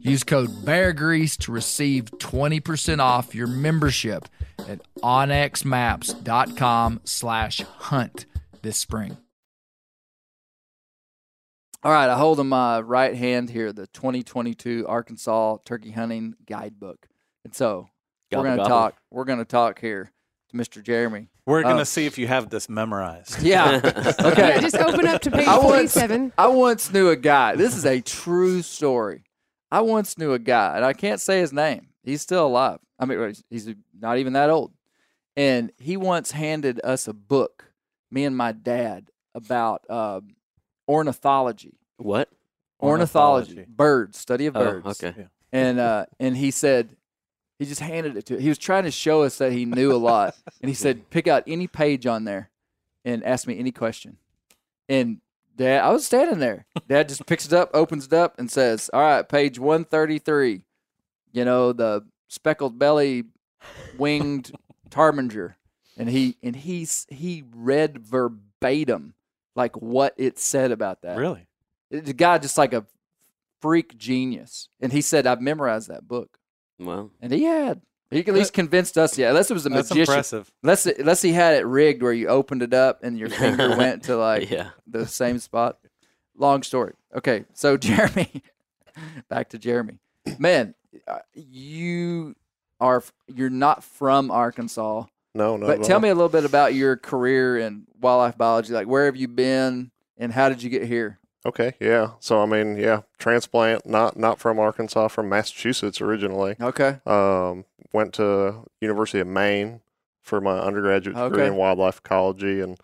Use code BEARGREASE to receive 20% off your membership at onyxmaps.com slash hunt this spring. All right, I hold in my right hand here the 2022 Arkansas Turkey Hunting Guidebook. And so we're going to talk we're going to talk here to Mr. Jeremy. We're gonna Uh, see if you have this memorized. Yeah. okay. Yeah, just open up to page I once, 47. I once knew a guy. This is a true story. I once knew a guy, and I can't say his name. He's still alive. I mean, he's- he's not even that old. And he once handed us a book, me and my dad, about um, ornithology. What? Ornithology, Ornithology. birds, study of Oh, birds. okay. And uh, and he said, he just handed it to. He was trying to show us that he knew a lot, and he said, pick out any page on there, and ask me any question. And Dad, I was standing there. Dad just picks it up, opens it up, and says, "All right, page one thirty three. You know the speckled belly, winged ptarminger." And he and he's he read verbatim like what it said about that. Really? The guy just like a freak genius. And he said, I've memorized that book. Well, And he had. He at least convinced us, yeah. Unless it was a That's magician. impressive. Unless, it, unless he had it rigged where you opened it up and your finger went to like yeah. the same spot. Long story. Okay, so Jeremy, back to Jeremy. Man, uh, you are you're not from Arkansas, No, no. but tell me a little bit about your career in wildlife biology. Like, where have you been, and how did you get here? Okay, yeah. So I mean, yeah, transplant, not not from Arkansas, from Massachusetts originally. Okay, Um, went to University of Maine for my undergraduate degree Okay. in wildlife ecology and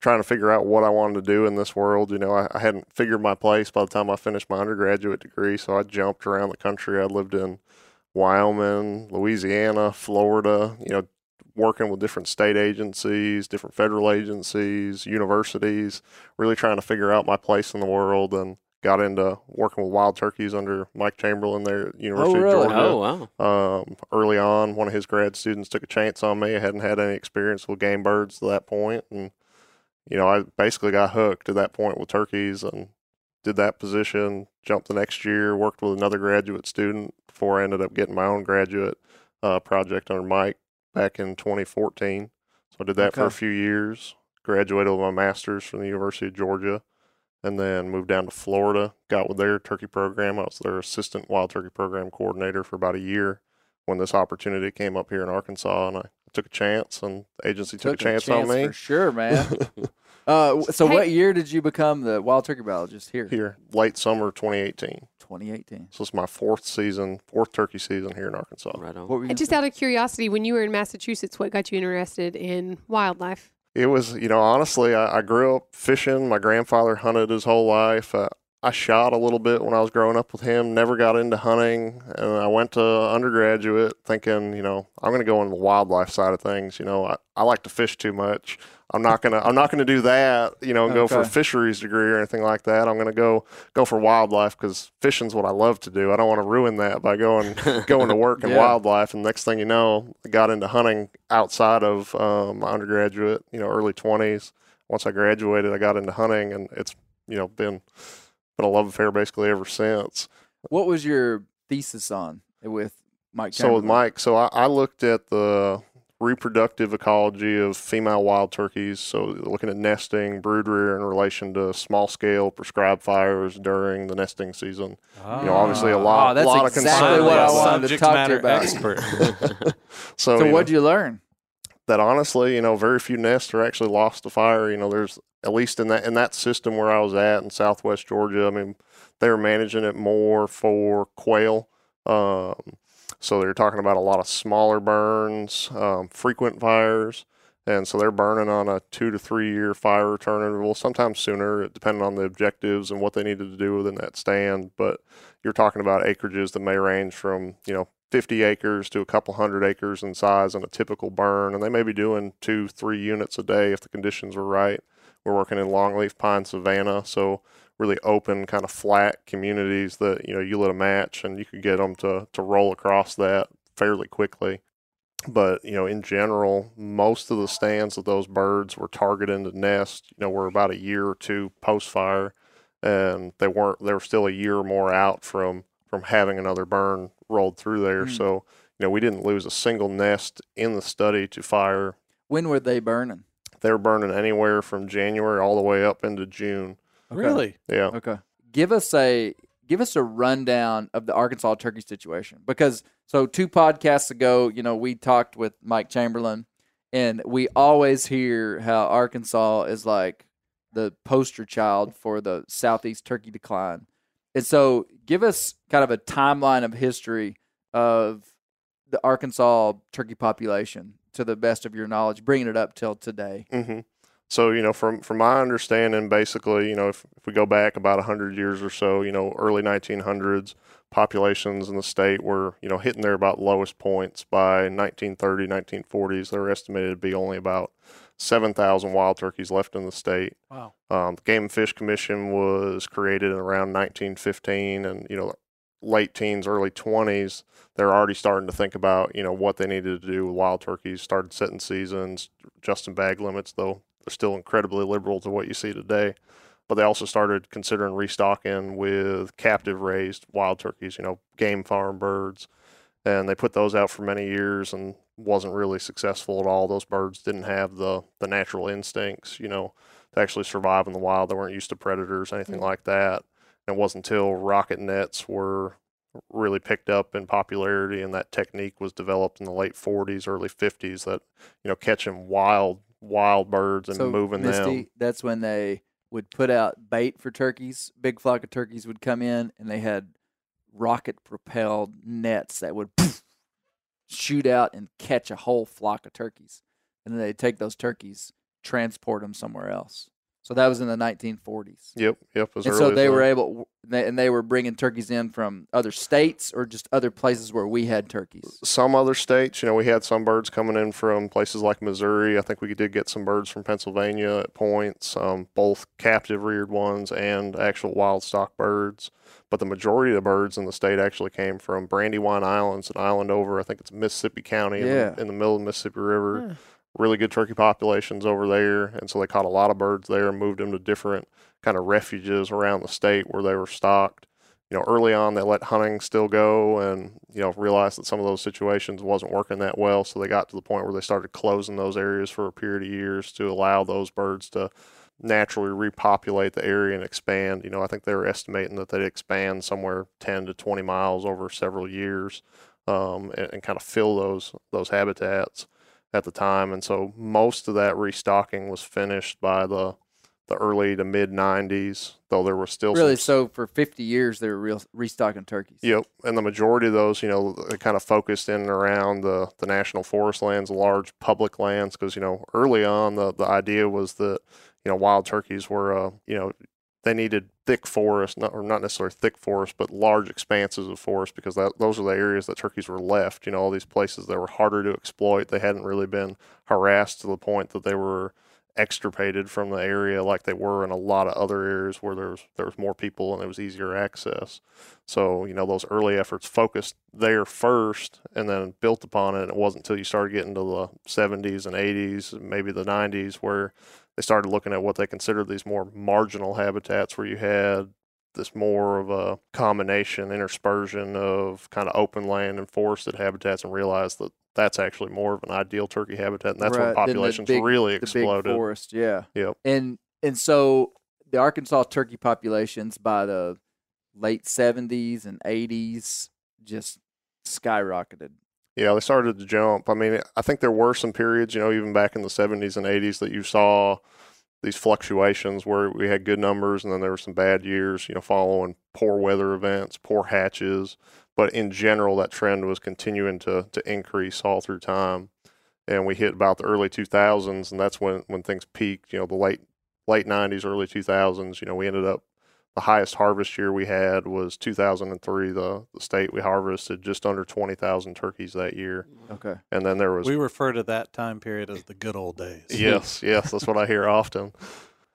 trying to figure out what I wanted to do in this world. You know, I, I hadn't figured my place by the time I finished my undergraduate degree, so I jumped around the country. I lived in Wyoming, Louisiana, Florida, you know, working with different state agencies, different federal agencies, universities, really trying to figure out my place in the world and got into working with wild turkeys under Mike Chamberlain there at University really? of Georgia Oh wow. um, early on, one of his grad students took a chance on me. I hadn't had any experience with game birds to that point, and you know, I basically got hooked at that point with turkeys and did that position. Jumped the next year, worked with another graduate student before I ended up getting my own graduate uh, project under Mike back in 2014. So I did that for a few years. Graduated with my master's from the University of Georgia, and then moved down to Florida. Got with their turkey program. I was their assistant wild turkey program coordinator for about a year when this opportunity came up here in Arkansas, and I took a chance, and the agency took, a chance, on me for sure, man. uh, so, Hey- what year did you become the wild turkey biologist here? here late summer 2018. 2018. So it's my fourth season, fourth turkey season here in Arkansas. Right on. What were you? And just out of curiosity, when you were in Massachusetts, what got you interested in wildlife? It was, you know, honestly, I, I grew up fishing. My grandfather hunted his whole life. Uh, I shot a little bit when I was growing up with him. Never got into hunting, and I went to undergraduate thinking, you know, I'm going to go on the wildlife side of things. You know, I, I like to fish too much. I'm not gonna I'm not gonna do that. You know, and go for a fisheries degree or anything like that. I'm gonna go go for wildlife because fishing's what I love to do. I don't want to ruin that by going going to work in Yeah. wildlife. And next thing you know, I got into hunting outside of um, my undergraduate, you know, early 20s. Once I graduated, I got into hunting, and it's you know been been a love affair basically ever since. what was your thesis on with Mike? So with Mike, so I, I looked at the reproductive ecology of female wild turkeys. So looking at nesting, brood rear in relation to small scale prescribed fires during the nesting season. You know, obviously a ah. lot, Oh, that's lot of exactly concern. what I wanted to talk to matter you about. expert. So, So, you what did you learn? That honestly, you know, very few nests are actually lost to fire. You know, there's at least in that in that system where I was at in Southwest Georgia. I mean, they were managing it more for quail. Um, so they're talking about a lot of smaller burns, um, frequent fires, and so they're burning on a two to three year fire return interval, sometimes sooner, depending on the objectives and what they needed to do within that stand. But you're talking about acreages that may range from you know 50 acres to a couple hundred acres in size in a typical burn, and they may be doing two, three units a day if the conditions were right. We're working in longleaf pine savanna, so really open, kind of flat communities that you know you lit a match and you could get them to to roll across that fairly quickly. But you know, in general, most of the stands of those birds were targeting to nest. You know, were about a year or two post fire, and they weren't. They were still a year or more out from from having another burn rolled through there. Mm. So you know, we didn't lose a single nest in the study to fire. When were they burning? They were burning anywhere from January all the way up into June. Okay. Really? Yeah. Okay. Give us a give us a rundown of the Arkansas turkey situation because so two podcasts ago, you know, we talked with Mike Chamberlain and we always hear how Arkansas is like the poster child for the southeast turkey decline. And so, give us kind of a timeline of history of the Arkansas turkey population to the best of your knowledge, bringing it up till today. hmm So you know, from from my understanding, basically, you know, if, if we go back about hundred years or so, you know, early 1900s, populations in the state were you know hitting their about lowest points by 1930, 1940s. They were estimated to be only about 7,000 wild turkeys left in the state. Wow. Um, the Game and Fish Commission was created in around 1915, and you know, late teens, early 20s, they're already starting to think about you know what they needed to do with wild turkeys. Started setting seasons, adjusting bag limits, though they're still incredibly liberal to what you see today. But they also started considering restocking with captive raised wild turkeys, you know, game farm birds. And they put those out for many years and wasn't really successful at all. Those birds didn't have the, the natural instincts, you know, to actually survive in the wild. They weren't used to predators, anything mm-hmm. like that. And it wasn't until rocket nets were really picked up in popularity and that technique was developed in the late 40s, early 50s that, you know, catching wild, wild birds and so, moving Misty, them. that's when they would put out bait for turkeys. Big flock of turkeys would come in, and they had rocket propelled nets that would shoot out and catch a whole flock of turkeys. And then they'd take those turkeys, transport them somewhere else. So that was in the 1940s. Yep, yep. And so they that. were able, they, and they were bringing turkeys in from other states or just other places where we had turkeys. some other states, you know, we had some birds coming in from places like Missouri. I think we did get some birds from Pennsylvania at points, um, both captive reared ones and actual wild stock birds. But the majority of the birds in the state actually came from Brandywine Islands, an island over, I think it's Mississippi County in, Yeah. the, in the middle of the Mississippi River. Really good turkey populations over there. And so they caught a lot of birds there and moved them to different kind of refuges around the state where they were stocked you know, early on they let hunting still go and, you know, realized that some of those situations wasn't working that well. So they got to the point where they started closing those areas for a period of years to allow those birds to naturally repopulate the area and expand. You know, I think they were estimating that they'd expand somewhere 10 to 20 miles over several years um, and, and kind of fill those, those habitats at the time. And so most of that restocking was finished by the, the early to mid 90s, though there were still Really, some so for 50 years, they were real, restocking turkeys. Yep, and the majority of those, you know, they kind of focused in and around the the national forest lands, large public lands, because you know early on the the idea was that you know wild turkeys were, uh, you know, they needed thick forest, not or not necessarily thick forest, but large expanses of forest, because that those are the areas that turkeys were left. You know, all these places that were harder to exploit. They hadn't really been harassed to the point that they were extirpated from the area like they were in a lot of other areas where there was there was more people and it was easier access. So, you know, those early efforts focused there first and then built upon it. And it wasn't until you started getting to the 70s and 80s, maybe the 90s, where they started looking at what they considered these more marginal habitats where you had this more of a combination, interspersion of kind of open land and forested habitats and realized that that's actually more of an ideal turkey habitat. And that's Right, when populations big- really exploded. forest, yeah. Yep. And and so the Arkansas turkey populations by the late 70s and 80s just skyrocketed. Yeah, they started to jump. I mean, I think there were some periods, you know, even back in the 70s and 80s that you saw these fluctuations where we had good numbers and then there were some bad years, you know, following poor weather events, poor hatches. But in general, that trend was continuing to, to increase all through time. And we hit about the early 2000s, and that's when, when things peaked, you know, the late late 90s, early 2000s. You know, we ended up the highest harvest year we had was 2003. The, the state we harvested just under 20,000 turkeys that year. Okay. And then there was We refer to that time period as the good old days. yes, yes, that's what I hear often.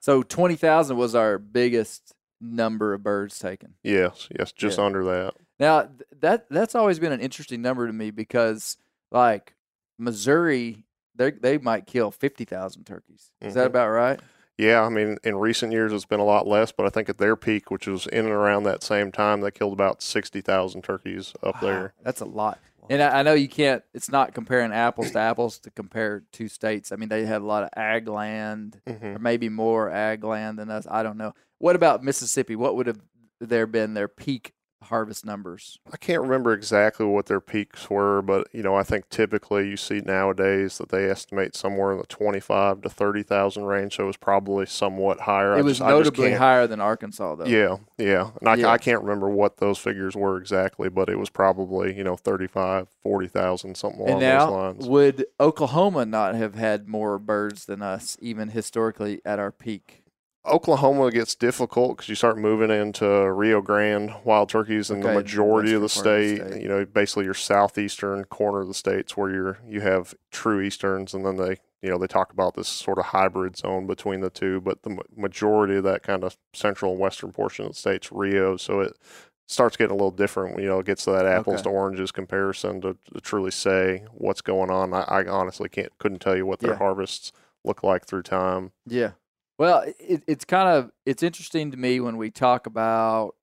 So 20,000 was our biggest number of birds taken. Yes, yes, just Yeah. under that. Now, that that's always been an interesting number to me because like Missouri they they might kill 50,000 turkeys. Is that Mhm. about right? Yeah, I mean, in recent years it's been a lot less, but I think at their peak, which was in and around that same time, they killed about sixty thousand turkeys up there. That's a lot. And I, I know you can't. It's not comparing apples to apples to compare two states. I mean, they had a lot of ag land, hmm or maybe more ag land than us. I don't know. What about Mississippi? What would have there been their peak harvest numbers? I can't remember exactly what their peaks were, but you know, I think typically you see nowadays that they estimate somewhere in the twenty-five to thirty thousand range. So it was probably somewhat higher. It was just, notably higher than Arkansas, though. Yeah, yeah, and I, Yeah. I can't remember what those figures were exactly, but it was probably you know 35, 40,000, something along And now, those lines. would Oklahoma not have had more birds than us, even historically at our peak? Oklahoma gets difficult because you start moving into Rio Grande wild turkeys in Okay, the majority of the part of the state. state. You know, basically your southeastern corner of the states where you're you have true easterns, and then they you know they talk about this sort of hybrid zone between the two. But the majority of that kind of central and western portion of the state's Rio, so it starts getting a little different. You know, it gets to that apples Okay. to oranges comparison to, to truly say what's going on. I, I honestly can't couldn't tell you what their Yeah. harvests look like through time. Yeah. Well, it, it's kind of it's interesting to me when we talk about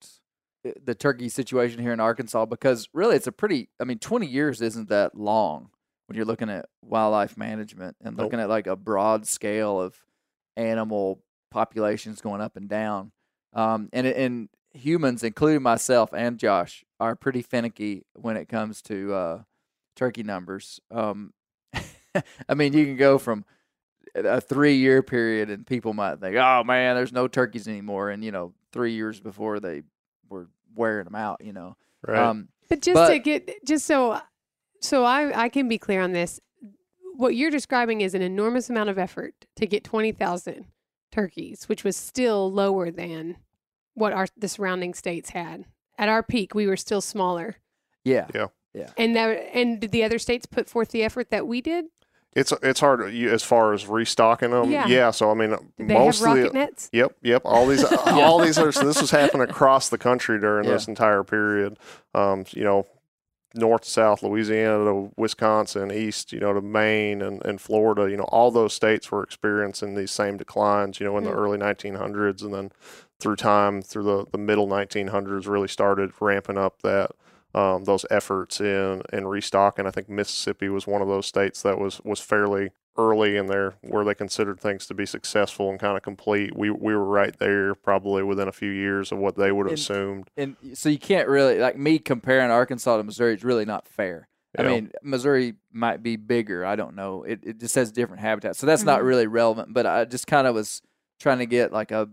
uh, the turkey situation here in Arkansas because really it's a pretty I mean 20 years isn't that long when you're looking at wildlife management and Nope. looking at like a broad scale of animal populations going up and down. Um, and and humans, including myself and Josh, are pretty finicky when it comes to uh, turkey numbers. Um, I mean, you can go from a three year period and people might think, oh man, there's no turkeys anymore. And, you know, three years before they were wearing them out, you know. Right. Um, But just to get just so so I I can be clear on this, what you're describing is an enormous amount of effort to get twenty thousand turkeys, which was still lower than what our the surrounding states had. At our peak, we were still smaller, Yeah. Yeah. yeah. and that and did the other states put forth the effort that we did? It's it's hard as far as restocking them. Yeah. so I mean, Did they most have of rocket the nets? yep, yep. All these, all these are. So this was happening across the country during Yeah. this entire period. Um, you know, north to south, Louisiana to Wisconsin, east, you know, to Maine and, and Florida. You know, all those states were experiencing these same declines. You know, in the Mm. early 1900s, and then through time, through the the middle 1900s, really started ramping up that um, those efforts in in restocking. I think Mississippi was one of those states that was was fairly early in there where they considered things to be successful and kind of complete. We we were right there, probably within a few years of what they would have And- assumed. And so you can't really, like me comparing Arkansas to Missouri is really not fair. I mean, Missouri might be bigger. I don't know. It, it just has different habitats. So that's not Mhm. really relevant. But I just kind of was trying to get like a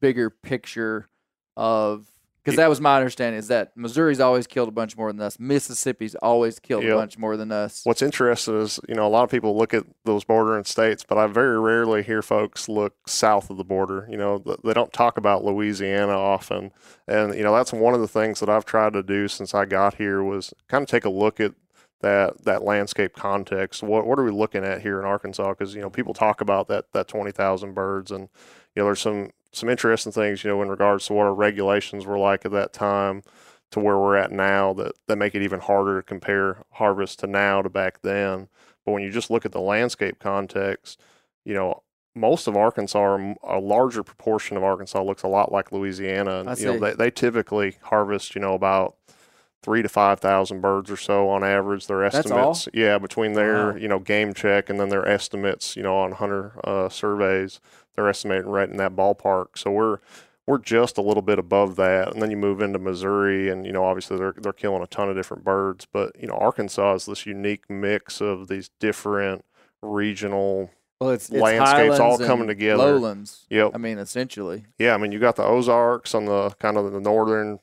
bigger picture of because that was my understanding is that Missouri's always killed a bunch more than us. Mississippi's always killed Yep. a bunch more than us. What's interesting is, you know, a lot of people look at those bordering states, but I very rarely hear folks look south of the border. You know, they don't talk about Louisiana often. And, you know, that's one of the things that I've tried to do since I got here was kind of take a look at that that landscape context. What what are we looking at here in Arkansas? Because you know people talk about that that twenty thousand birds, and you know there's some some interesting things you know in regards to what our regulations were like at that time to where we're at now that that make it even harder to compare harvest to now to back then. But when you just look at the landscape context, you know most of Arkansas, a larger proportion of Arkansas, looks a lot like Louisiana. And, you know, they, they typically harvest, you know, about three to five thousand birds or so on average. Their estimates, yeah, between their Wow. you know game check and then their estimates, you know, on hunter uh, surveys, they're estimating right in that ballpark. So we're we're just a little bit above that, and then you move into Missouri, and you know, obviously they're they're killing a ton of different birds, but you know, Arkansas is this unique mix of these different regional. well, it's, it's landscapes all coming together. Lowlands. Yep. I mean, essentially. Yeah, I mean, you got the Ozarks on the kind of the northern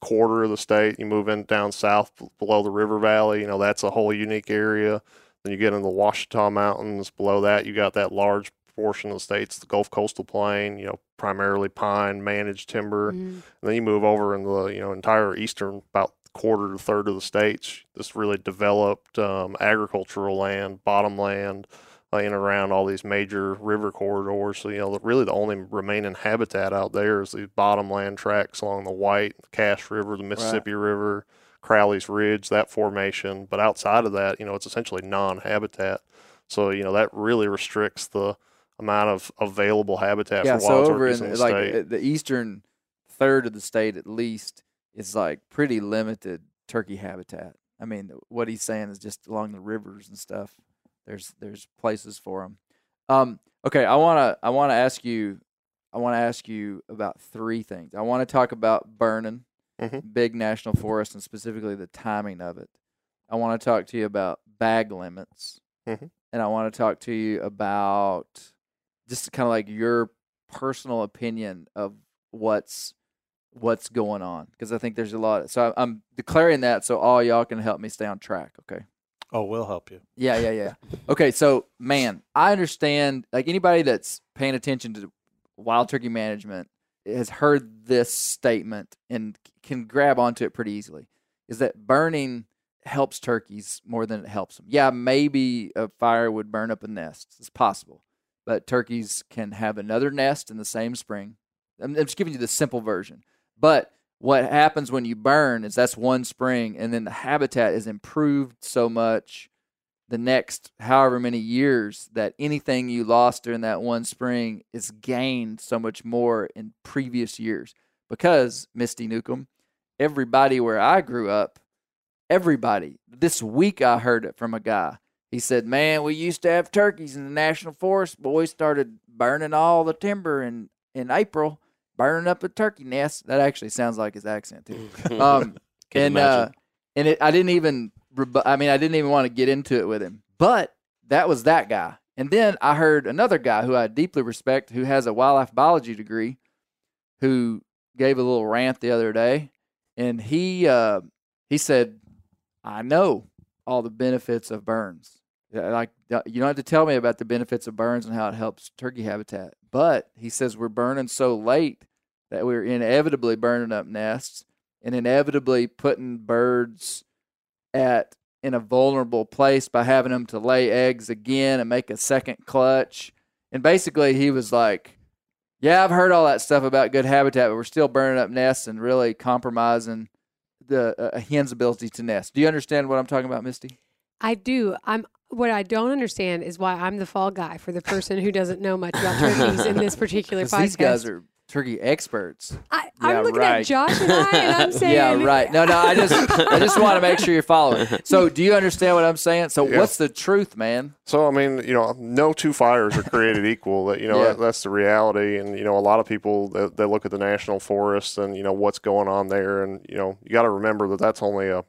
quarter of the state. You move in down south below the river valley. You know, that's a whole unique area. Then you get into the Ouachita Mountains. Below that, you got that large portion of the states, the Gulf Coastal Plain. You know, primarily pine, managed timber. Mhm. And then you move over in the you know entire eastern about quarter to third of the states. This really developed um, agricultural land, bottom land, uh, in and around all these major river corridors. So you know, the, really the only remaining habitat out there is these bottom land tracks along the White, the Cache River, the Mississippi River, Crowley's Ridge, that formation. But outside of that, you know, it's essentially non-habitat. So you know that really restricts the amount of available habitat yeah, for so wild over turkeys in in the like state. uh, the eastern third of the state, at least, is like pretty limited turkey habitat. I mean, what he's saying is just along the rivers and stuff. There's there's places for them. Um, okay, I wanna I wanna ask you I wanna ask you about three things. I want to talk about burning. Mhm. big national forest and specifically the timing of it. I want to talk to you about bag limits, Mhm. and I want to talk to you about just kind of like your personal opinion of what's what's going on because I think there's a lot. So I- I'm declaring that so all y'all can help me stay on track. Okay. Oh, we'll help you. Yeah, yeah, yeah. Okay, so man, I understand. Like anybody that's paying attention to wild turkey management has heard this statement and can grab onto it pretty easily. Is that burning helps turkeys more than it helps them? Yeah, maybe a fire would burn up a nest. It's possible, but turkeys can have another nest in the same spring. I'm, I'm just giving you the simple version. But what happens when you burn is that's one spring, and then the habitat is improved so much the next however many years that anything you lost during that one spring is gained so much more in previous years. Because, Misty Newcomb, everybody where I grew up, everybody, this week I heard it from a guy. He said, Man, we used to have turkeys in the national forest, but we started burning all the timber in, in April, burning up the turkey nests. That actually sounds like his accent, too. Um, and uh, and it, I didn't even, I mean, I didn't even want to get into it with him. But that was that guy. And then I heard another guy who I deeply respect, who has a wildlife biology degree, who gave a little rant the other day, and he uh, he said, "I know all the benefits of burns. Like uh, you don't have to tell me about the benefits of burns and how it helps turkey habitat, but he says we're burning so late that we're inevitably burning up nests and inevitably putting birds at in a vulnerable place by having them to lay eggs again and make a second clutch. And basically, he was like, "Yeah, I've heard all that stuff about good habitat, but we're still burning up nests and really compromising the uh, a hen's ability to nest." Do you understand what I'm talking about, Misty? I do. I'm. What I don't understand is why I'm the fall guy for the person who doesn't know much about turkeys in this particular podcast. these guys are turkey experts. I, Yeah, I'm looking right. at Josh and I, and I'm saying, yeah, right. No, no, I just I just want to make sure you're following. So, do you understand what I'm saying? So, Yeah. what's the truth, man? So I mean, you know, no two fires are created equal. That you know, Yeah. that, that's the reality. And you know, a lot of people that, that look at the national forest and you know what's going on there, and you know, you got to remember that that's only a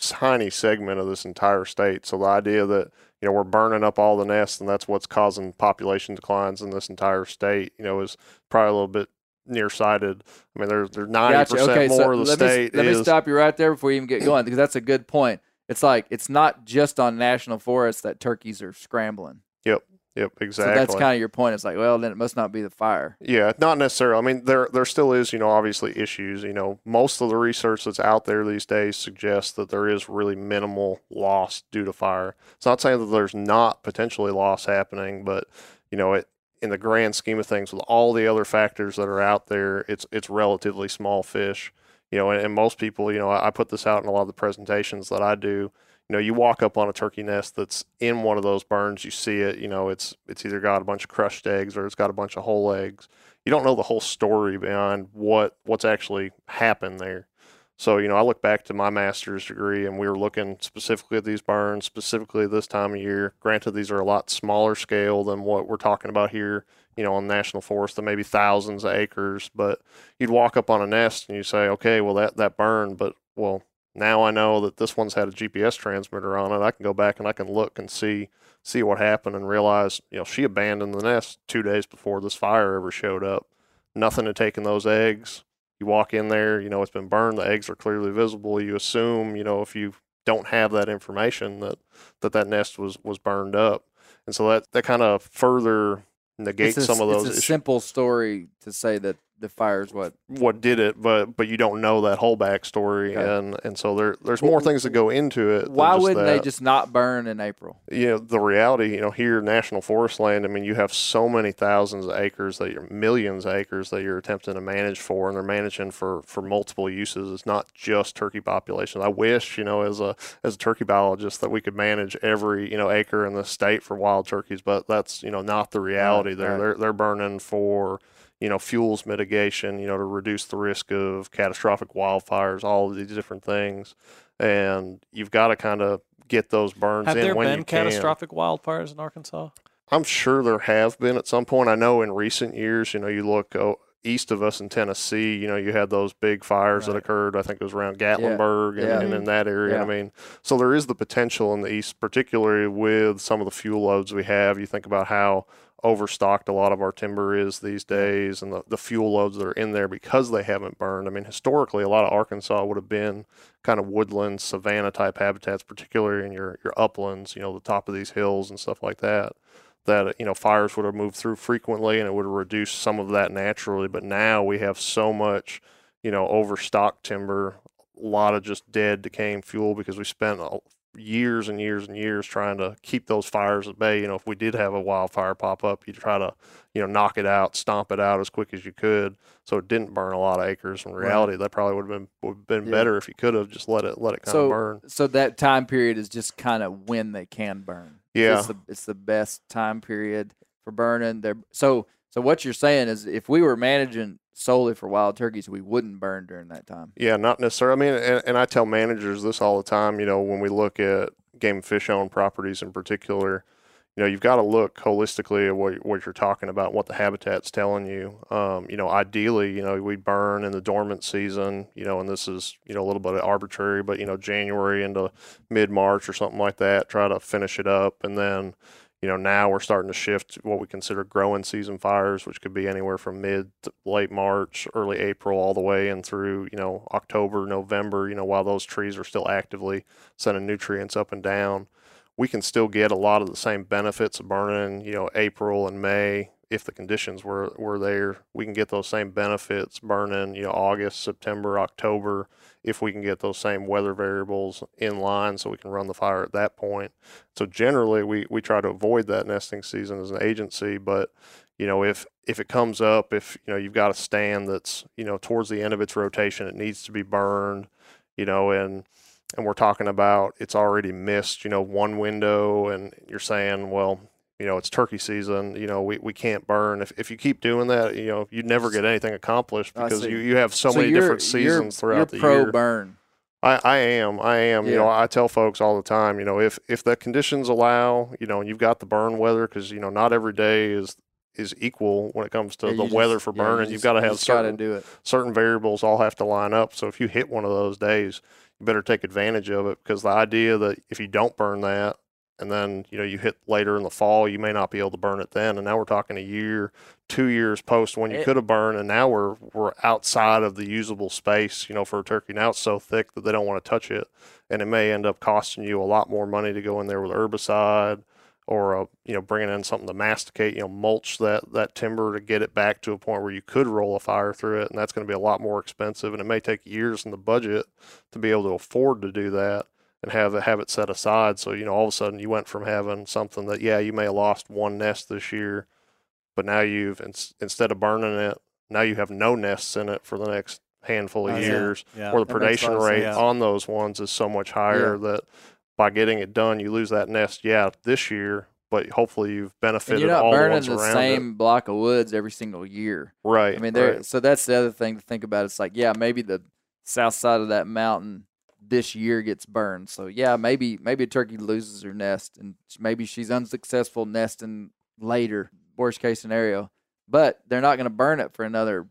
tiny segment of this entire state. So the idea that you know we're burning up all the nests and that's what's causing population declines in this entire state, you know, is probably a little bit nearsighted. I mean, there's there's ninety Gotcha. percent Okay, more so of the let state me let is me stop you right there before you even get going because that's a good point. It's like it's not just on national forests that turkeys are scrambling. Yep, exactly. So that's kind of your point. It's like, well, then it must not be the fire. Yeah, not necessarily. I mean, there there still is, you know, obviously issues. You know, most of the research that's out there these days suggests that there is really minimal loss due to fire. It's not saying that there's not potentially loss happening, but you know, it in the grand scheme of things, with all the other factors that are out there, it's it's relatively small fish. You know, and, and most people, you know, I, I put this out in a lot of the presentations that I do. You know, you walk up on a turkey nest that's in one of those burns, you see it. You know, it's it's either got a bunch of crushed eggs or it's got a bunch of whole eggs. You don't know the whole story behind what what's actually happened there. So, you know, I look back to my master's degree and we were looking specifically at these burns, specifically this time of year. Granted, these are a lot smaller scale than what we're talking about here, you know, on national forest, that maybe thousands of acres. But you'd walk up on a nest and you say, okay, well, that, that burned, but well, now I know that this one's had a GPS transmitter on it. I can go back and I can look and see see what happened and realize, you know, she abandoned the nest two days before this fire ever showed up. Nothing had taken those eggs. You walk in there, you know, it's been burned. The eggs are clearly visible. You assume, you know, if you don't have that information that that, that nest was was burned up. And so that, that kind of further negates a, some of those It's a issues simple story to say that the fire's what. what did it, but but you don't know that whole backstory, Okay. and and so there there's more things that go into it. than Why wouldn't they just not burn in April? you know the reality you know here national forest land i mean you have so many thousands of acres that you're millions of acres that you're attempting to manage for and they're managing for for multiple uses it's not just turkey populations i wish you know as a as a turkey biologist that we could manage every you know acre in the state for wild turkeys but that's you know not the reality there right. they're they're burning for you know fuels mitigation you know to reduce the risk of catastrophic wildfires all of these different things and you've got to kind of get those burns Have in there when been you can. catastrophic wildfires in Arkansas? I'm sure there have been at some point. I know in recent years, you know, you look oh, east of us in Tennessee, you know, you had those big fires that occurred. I think it was around Gatlinburg and, Yeah. and in that area. Yeah. I mean, so there is the potential in the east, particularly with some of the fuel loads we have. You think about how overstocked a lot of our timber is these days and the, the fuel loads that are in there because they haven't burned. I mean, historically, a lot of Arkansas would have been kind of woodland, savanna type habitats, particularly in your, your uplands, you know, the top of these hills and stuff like that. That, you know, fires would have moved through frequently and it would have reduced some of that naturally. But now we have so much, you know, overstocked timber, a lot of just dead, decaying fuel because we spent a- years and years and years trying to keep those fires at bay. You know, if we did have a wildfire pop up, you try to, you know, knock it out, stomp it out as quick as you could, so it didn't burn a lot of acres. In Right. reality, that probably would have been would have been Yeah. better if you could have just let it let it kind So- of burn. So that time period is just kind of when they can burn. Yeah. it's the, it's the best time period for burning. They're, so so what you're saying is if we were managing solely for wild turkeys, we wouldn't burn during that time. Yeah, not necessarily. I mean, and, and I tell managers this all the time. You know, when we look at game fish owned properties in particular, you know, you've got to look holistically at what, what you're talking about, what the habitat's telling you. Um, you know, ideally, you know, we burn in the dormant season, you know, and this is, you know, a little bit of arbitrary, but, you know, January into mid March or something like that, try to finish it up. And then, you know, now we're starting to shift what we consider growing season fires, which could be anywhere from mid late March, early April, all the way and through, you know, October, November, you know, while those trees are still actively sending nutrients up and down. We can still get a lot of the same benefits of burning, you know, April and May if the conditions were, were there. We can get those same benefits burning, you know, August, September, October, if we can get those same weather variables in line so we can run the fire at that point. So generally, we, we try to avoid that nesting season as an agency. But you know, if if it comes up, if you know you've got a stand that's you know towards the end of its rotation, it needs to be burned. You know, and and we're talking about it's already missed. You know, one window, and you're saying, well. You know, it's turkey season. You know, we, we can't burn. If, if you keep doing that, you know, you never get anything accomplished because you, you have so, many you're- different you're- seasons throughout you're the pro year. burn. I, I am. I am. You know, I tell folks all the time, you know, if if the conditions allow, you know, and you've got the burn weather, because you know, not every day is is equal when it comes to Yeah, the weather just- for yeah, you burning. you've got to have certain do it. certain variables all have to line up. So if you hit one of those days, you better take advantage of it because the idea that if you don't burn that and then you know you hit later in the fall, you may not be able to burn it then. And now we're talking a year, two years post when you could have burned, and now we're we're outside of the usable space. You know, for a turkey now it's so thick that they don't want to touch it, and it may end up costing you a lot more money to go in there with herbicide or uh, you know bringing in something to masticate, you know, mulch that that timber to get it back to a point where you could roll a fire through it, and that's going to be a lot more expensive, and it may take years in the budget to be able to afford to do that and have it have it set aside. So you know, all of a sudden you went from having something that yeah, you may have lost one nest this year, but now you've ins- instead of burning it, now you have no nests in it for the next handful of see. years Yeah. or the That predation rate sense. on those ones is so much higher that by getting it done, you lose that nest, yeah, this year, but hopefully you've benefited. And you're not the burning the around same block of woods every single year. Right. I mean, there. right. So that's the other thing to think about. It's like, yeah, maybe the south side of that mountain this year gets burned. So yeah, maybe maybe a turkey loses her nest, and maybe she's unsuccessful nesting later. Worst case scenario, but they're not going to burn it for another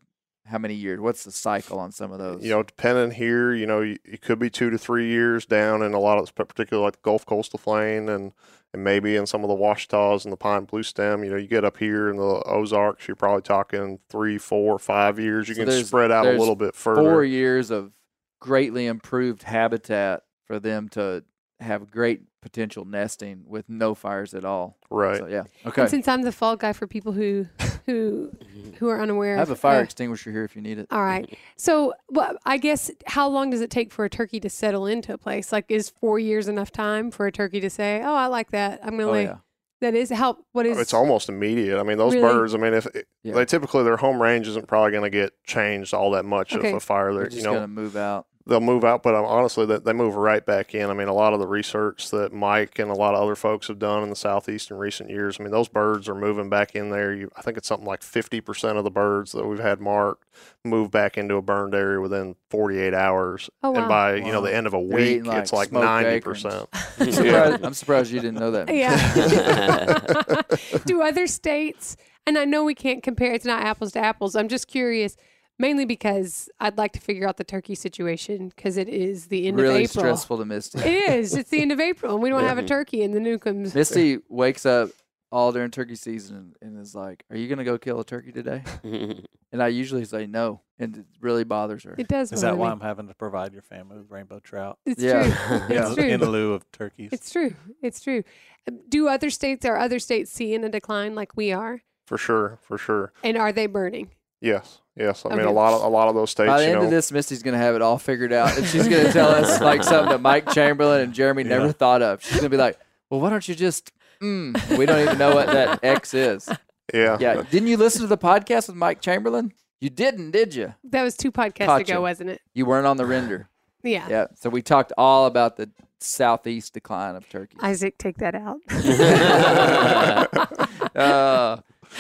how many years? What's the cycle on some of those? You know, depending here, you know, it could be two to three years down in a lot of, particularly like the Gulf Coastal Plain and and maybe in some of the Ouachita's and the Pine Blue Stem. You know, you get up here in the Ozarks, you're probably talking three, four, five years. You So can spread out a little bit further. four years of greatly improved habitat for them to have great potential nesting with no fires at all. right. So yeah, okay. And since I'm the fall guy for people who who who are unaware, I have a fire uh, extinguisher here if you need it. all right. So, well, I guess how long does it take for a turkey to settle into a place? Like, is four years enough time for a turkey to say, "Oh, I like that. I'm gonna Oh lay." yeah. That is how. What oh, is? it's almost immediate. I mean, those Really? birds. I mean, if Yeah. they typically their home range isn't probably going to get changed all that much Okay. if a fire They're there. just You know, gonna move out. They'll move out, but um, honestly, they, they move right back in. I mean, a lot of the research that Mike and a lot of other folks have done in the southeast in recent years. I mean, those birds are moving back in there. You, I think it's something like fifty percent of the birds that we've had marked move back into a burned area within forty eight hours, Oh, wow. and by you know the end of a week, eating, like, it's like ninety percent. Yeah. I'm surprised you didn't know that. Yeah. Do other states? and I know we can't compare. It's not apples to apples. I'm just curious, mainly because I'd like to figure out the turkey situation because it is the end really of April. Really stressful to Misty. It is. It's the end of April, and we don't have a turkey in the Newcombs. Misty wakes up all during turkey season and, and is like, "Are you gonna go kill a turkey today?" And I usually say no, and it really bothers her. It does. Is that bother why. I'm having to provide your family with rainbow trout? It's Yeah. true. Yeah. It's true. in lieu of turkeys. It's true. It's true. Um, Do other states are other states seeing a decline like we are, For sure, for sure. and are they burning? Yes, yes. I mean, Okay. a lot of a lot of those states. By the you end know, of this, Misty's gonna have it all figured out, and she's gonna tell us like something that Mike Chamberlain and Jeremy never thought of. She's gonna be like, "Well, why don't you just?" Mm, we don't even know what that X is. yeah, Yeah, didn't you listen to the podcast with Mike Chamberlain? You didn't, did you? That was two podcasts Caught ago, you. wasn't it? You weren't on the render. Yeah. Yeah, so we talked all about the southeast decline of turkey. Isaac, take that out. uh,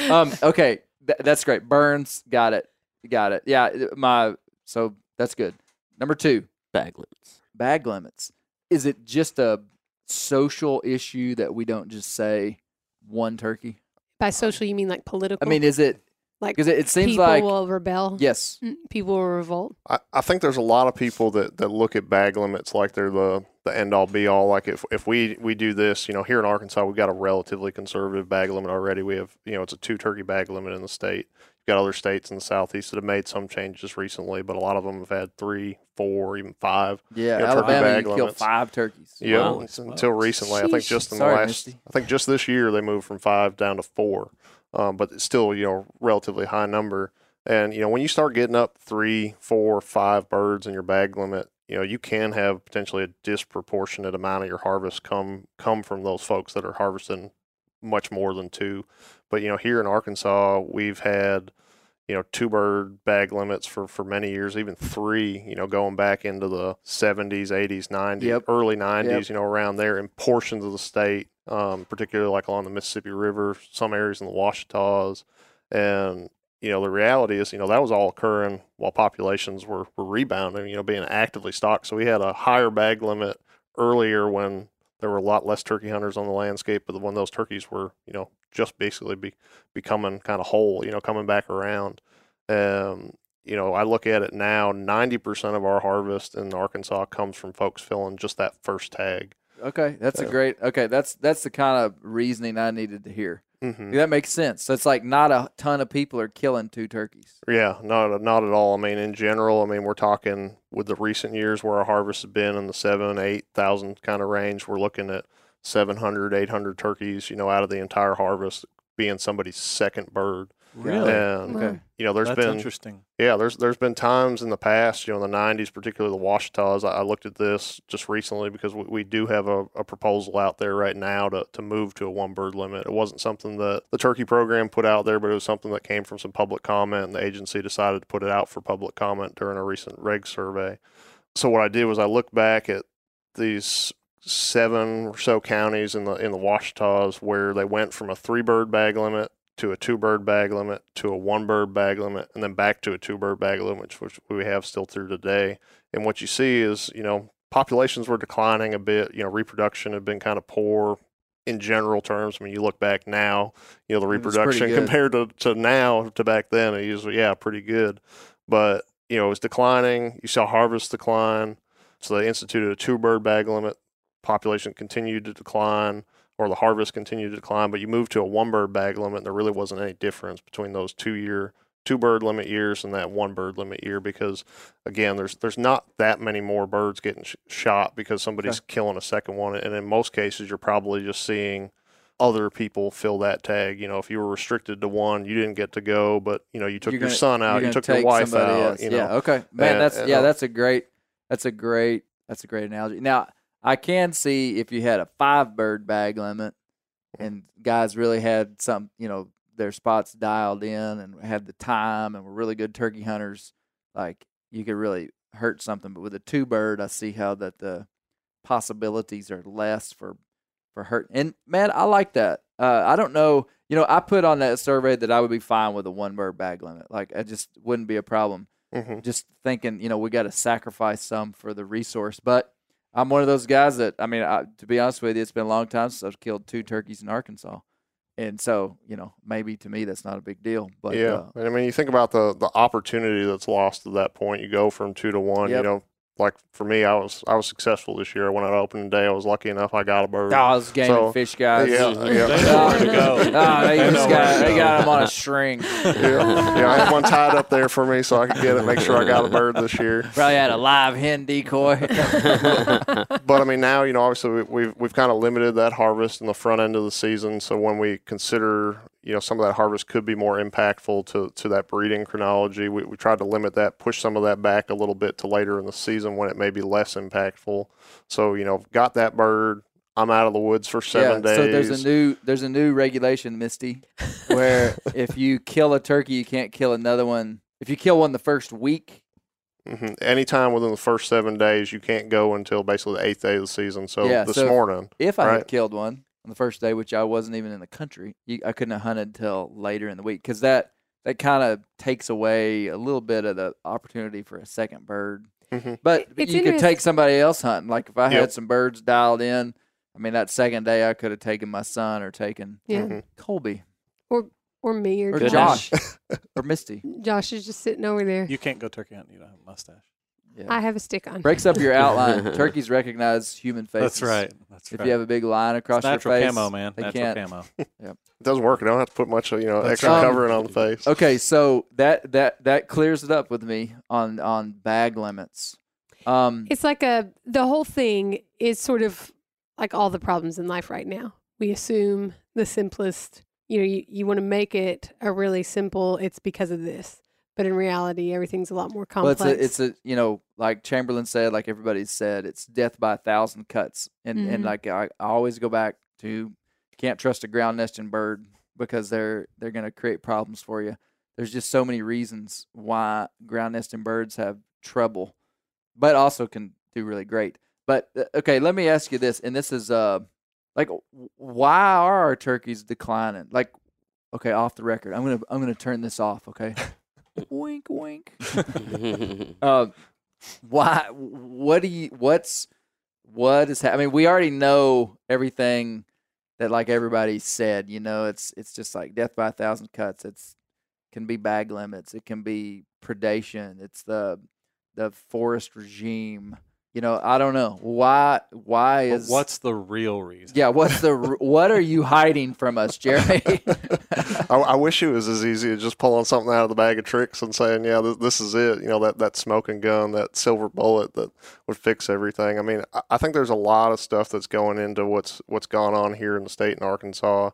um, okay, th- that's great. Burns, got it, got it. Yeah, my so that's good. Number two, Bag limits. bag limits. Is it just a social issue that we don't just say one turkey? By social, you mean like political? I mean, is it like because it, it seems people like will rebel. yes, Mm, People will revolt. I, I think there's a lot of people that, that look at bag limits like they're the, the end all be all. Like if, if we, we do this, you know, here in Arkansas, we've got a relatively conservative bag limit already. We have, you know, it's a two turkey bag limit in the state. You've got other states in the southeast that have made some changes recently, but a lot of them have had three, four, even five. yeah, Yeah, turkey Alabama, bag you kill limits. five turkeys. Yeah, Wow. it's until recently. I think just in Sorry, the last, Misty. I think just this year they moved from five down to four, um, but it's still you know relatively high number. And you know when you start getting up three, four, five birds in your bag limit, you know you can have potentially a disproportionate amount of your harvest come come from those folks that are harvesting much more than two. But you know here in Arkansas we've had you know two bird bag limits for for many years even three you know going back into the 70s 80s 90s Yep. early 90s Yep. you know around there in portions of the state um, particularly like along the mississippi river some areas in the Ouachita's and you know the reality is you know that was all occurring while populations were, were rebounding you know being actively stocked so we had a higher bag limit earlier when there were a lot less turkey hunters on the landscape but when those turkeys were you know just basically be, becoming kind of whole you know coming back around um, you know, I look at it now, 90% of our harvest in Arkansas comes from folks filling just that first tag. Okay, that's a great. Okay, that's that's the kind of reasoning I needed to hear. Mm-hmm. That makes sense. So it's like not a ton of people are killing two turkeys. Yeah, not not at all. I mean, in general, I mean, we're talking with the recent years where our harvest has been in the seven, eight thousand kind of range. We're looking at 700, 800 turkeys, you know, out of the entire harvest being somebody's second bird. Really? And Okay. you know, there's That's been interesting. Yeah, there's there's been times in the past, you know, in the '90s, particularly the Ouachita's. I, I looked at this just recently because we, we do have a, a proposal out there right now to, to move to a one bird limit. It wasn't something that the turkey program put out there, but it was something that came from some public comment, and the agency decided to put it out for public comment during a recent reg survey. So what I did was I looked back at these seven or so counties in the in the Ouachita's where they went from a three bird bag limit to a two bird bag limit to a one bird bag limit and then back to a two bird bag limit, which we have still through today. And what you see is, you know, populations were declining a bit. You know, reproduction had been kind of poor in general terms. I mean, you look back now, you know, the mm, pretty reproduction compared to, to now to back then, it was, yeah, pretty good. But, you know, it was declining. You saw harvest decline. So they instituted a two bird bag limit. Population continued to decline or the harvest continued to decline, but you moved to a one bird bag limit, and there really wasn't any difference between those two year two bird limit years and that one bird limit year because again there's there's not that many more birds getting sh- shot because somebody's killing a second one and in most cases you're probably just seeing other people fill that tag you know if you were restricted to one you didn't get to go but you know you took You're your gonna- son out you took your wife out else. you know yeah. Okay, man. And- that's and yeah. That's a great. That's a great. That's a great analogy. Now I can see if you had a five bird bag limit, and guys really had some, you know, their spots dialed in and had the time and were really good turkey hunters. Like you could really hurt something. But with a two bird, I see how that the possibilities are less for for hurt. And man, I like that. Uh, I don't know. You know, I put on that survey that I would be fine with a one bird bag limit. Like, I just wouldn't be a problem. Mhm. Just thinking, you know, we got to sacrifice some for the resource. But I'm one of those guys that, I mean, I, to be honest with you, it's been a long time since I've killed two turkeys in Arkansas. and so you know maybe to me that's not a big deal. But yeah, uh, I mean, you think about the the opportunity that's lost at that point. You go from two to one. Yep. You know, like for me, I was I was successful this year. When I opening day, I was lucky enough I got a bird. oh, I was game So, fish guys. yeah, They yeah. know where to go. Oh, they, They know just where got, to they go. got him on a string. yeah, yeah, I had one tied up there for me so I could get it, make sure I got a bird this year. Probably had a live hen decoy. But I mean, now you know, obviously we- we've we've kind of limited that harvest in the front end of the season. So when we consider, you know, some of that harvest could be more impactful to to that breeding chronology, we we tried to limit that, push some of that back a little bit to later in the season when it may be less impactful. So you know, got that bird. I'm out of the woods for seven yeah, days. So there's a new there's a new regulation, Misty, where if you kill a turkey, you can't kill another one. If you kill one the first week, hmm Anytime within the first seven days, you can't go until basically the eighth day of the season. So Yeah, this so- morning, if I had killed one on the first day, which I wasn't even in the country, you, I couldn't have hunted until later in the week because that that kind of takes away a little bit of the opportunity for a second bird. Mhm. But It's you could take somebody else hunting. Like if I had some birds dialed in, I mean that second day I could have taken my son or taken Yeah. Mhm. Colby Or or me or, or Goodness. Josh or Misty. Josh is just sitting over there. You can't go turkey hunting. You don't have a mustache. Yeah. I have a stick on. Breaks up your outline. Turkeys recognize human faces. That's right. That's right. If right. you have a big line It's across your natural face, camo, man. they Natural can't. camo. it doesn't work. I don't have to put much, you know, That's extra right. covering on the face. Okay, so that that that clears it up with me on on bag limits. Um, It's like a the whole thing is sort of like all the problems in life right now. We assume the simplest, you know, you, you want to make it a really simple, it's because of this. But in reality, everything's a lot more well, complex. it's a it's a you know like Chamberlain said, like everybody said, it's death by a thousand cuts, and and Mhm. like I, I always go back to can't trust a ground nesting bird because they're they're going to create problems for you. There's just so many reasons why ground nesting birds have trouble, but also can do really great. But uh, okay, let me ask you this, and this is uh like why are our turkeys declining? Like okay, off the record, I'm gonna I'm gonna turn this off. Okay, wink wink. Uh, why? What do you? What's what is? Ha- I mean, we already know everything that like everybody said. You know, it's it's just like death by a thousand cuts. It's can be bag limits. It can be predation. It's the the forest regime. You know, I don't know why. Why But is what's the real reason? yeah? What's the what are you hiding from us, Jeremy? I, I wish it was as easy as just pulling something out of the bag of tricks and saying, "Yeah, this, this is it." You know, that that smoking gun, that silver bullet that would fix everything. I mean, I, I think there's a lot of stuff that's going into what's what's gone on here in the state in Arkansas.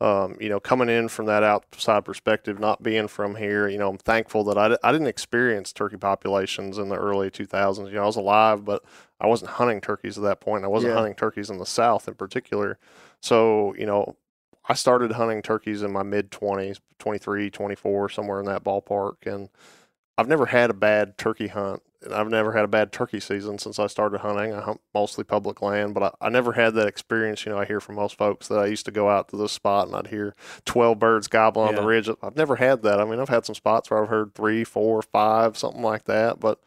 Um, you know, coming in from that outside perspective, not being from here, you know, I'm thankful that I, I didn't experience turkey populations in the early 2000s. You know, I was alive, but I wasn't hunting turkeys at that point. I wasn't Yeah. hunting turkeys in the South in particular. So, you know, I started hunting turkeys in my mid 20s, 23, 24, somewhere in that ballpark. And I've never had a bad turkey hunt. And I've never had a bad turkey season since I started hunting. I hunt mostly public land, but I, I never had that experience. You know, I hear from most folks that I used to go out to this spot and I'd hear 12 birds gobbling on the ridge. I've never had that. I mean, I've had some spots where I've heard three, four, five, something like that, but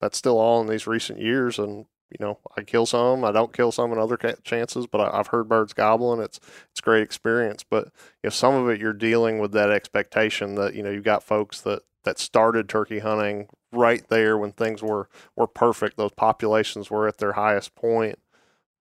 that's still all in these recent years. And, you know, I kill some, I don't kill some in other ca- chances, but I, I've heard birds gobbling. It's, it's great experience. But, you know, some of it you're dealing with that expectation that, you know, you've got folks that, that started turkey hunting right there when things were, were perfect. Those populations were at their highest point,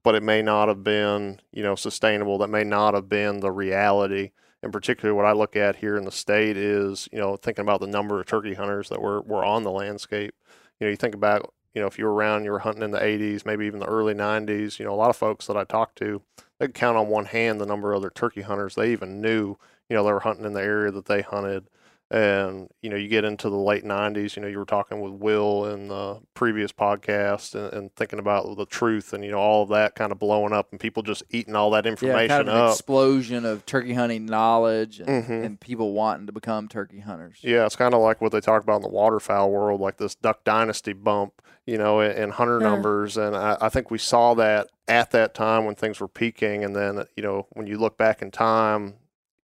but it may not have been, you know, sustainable. That may not have been the reality. And particularly, what I look at here in the state is, you know, thinking about the number of turkey hunters that were, were on the landscape. You know, you think about, you know, if you were around, you were hunting in the 80s, maybe even the early 90s, you know, a lot of folks that I talked to, they could count on one hand the number of other turkey hunters they even knew, you know, they were hunting in the area that they hunted. And, you know, you get into the late 90s, you know, you were talking with Will in the previous podcast and, and thinking about the truth and, you know, all of that kind of blowing up and people just eating all that information yeah, information kind of an up. explosion of turkey hunting knowledge and, Mhm. and people wanting to become turkey hunters. Yeah, it's kind of like what they talk about in the waterfowl world, like this Duck Dynasty bump, you know, in, in hunter Yeah. numbers. And I, I think we saw that at that time when things were peaking. And then, you know, when you look back in time,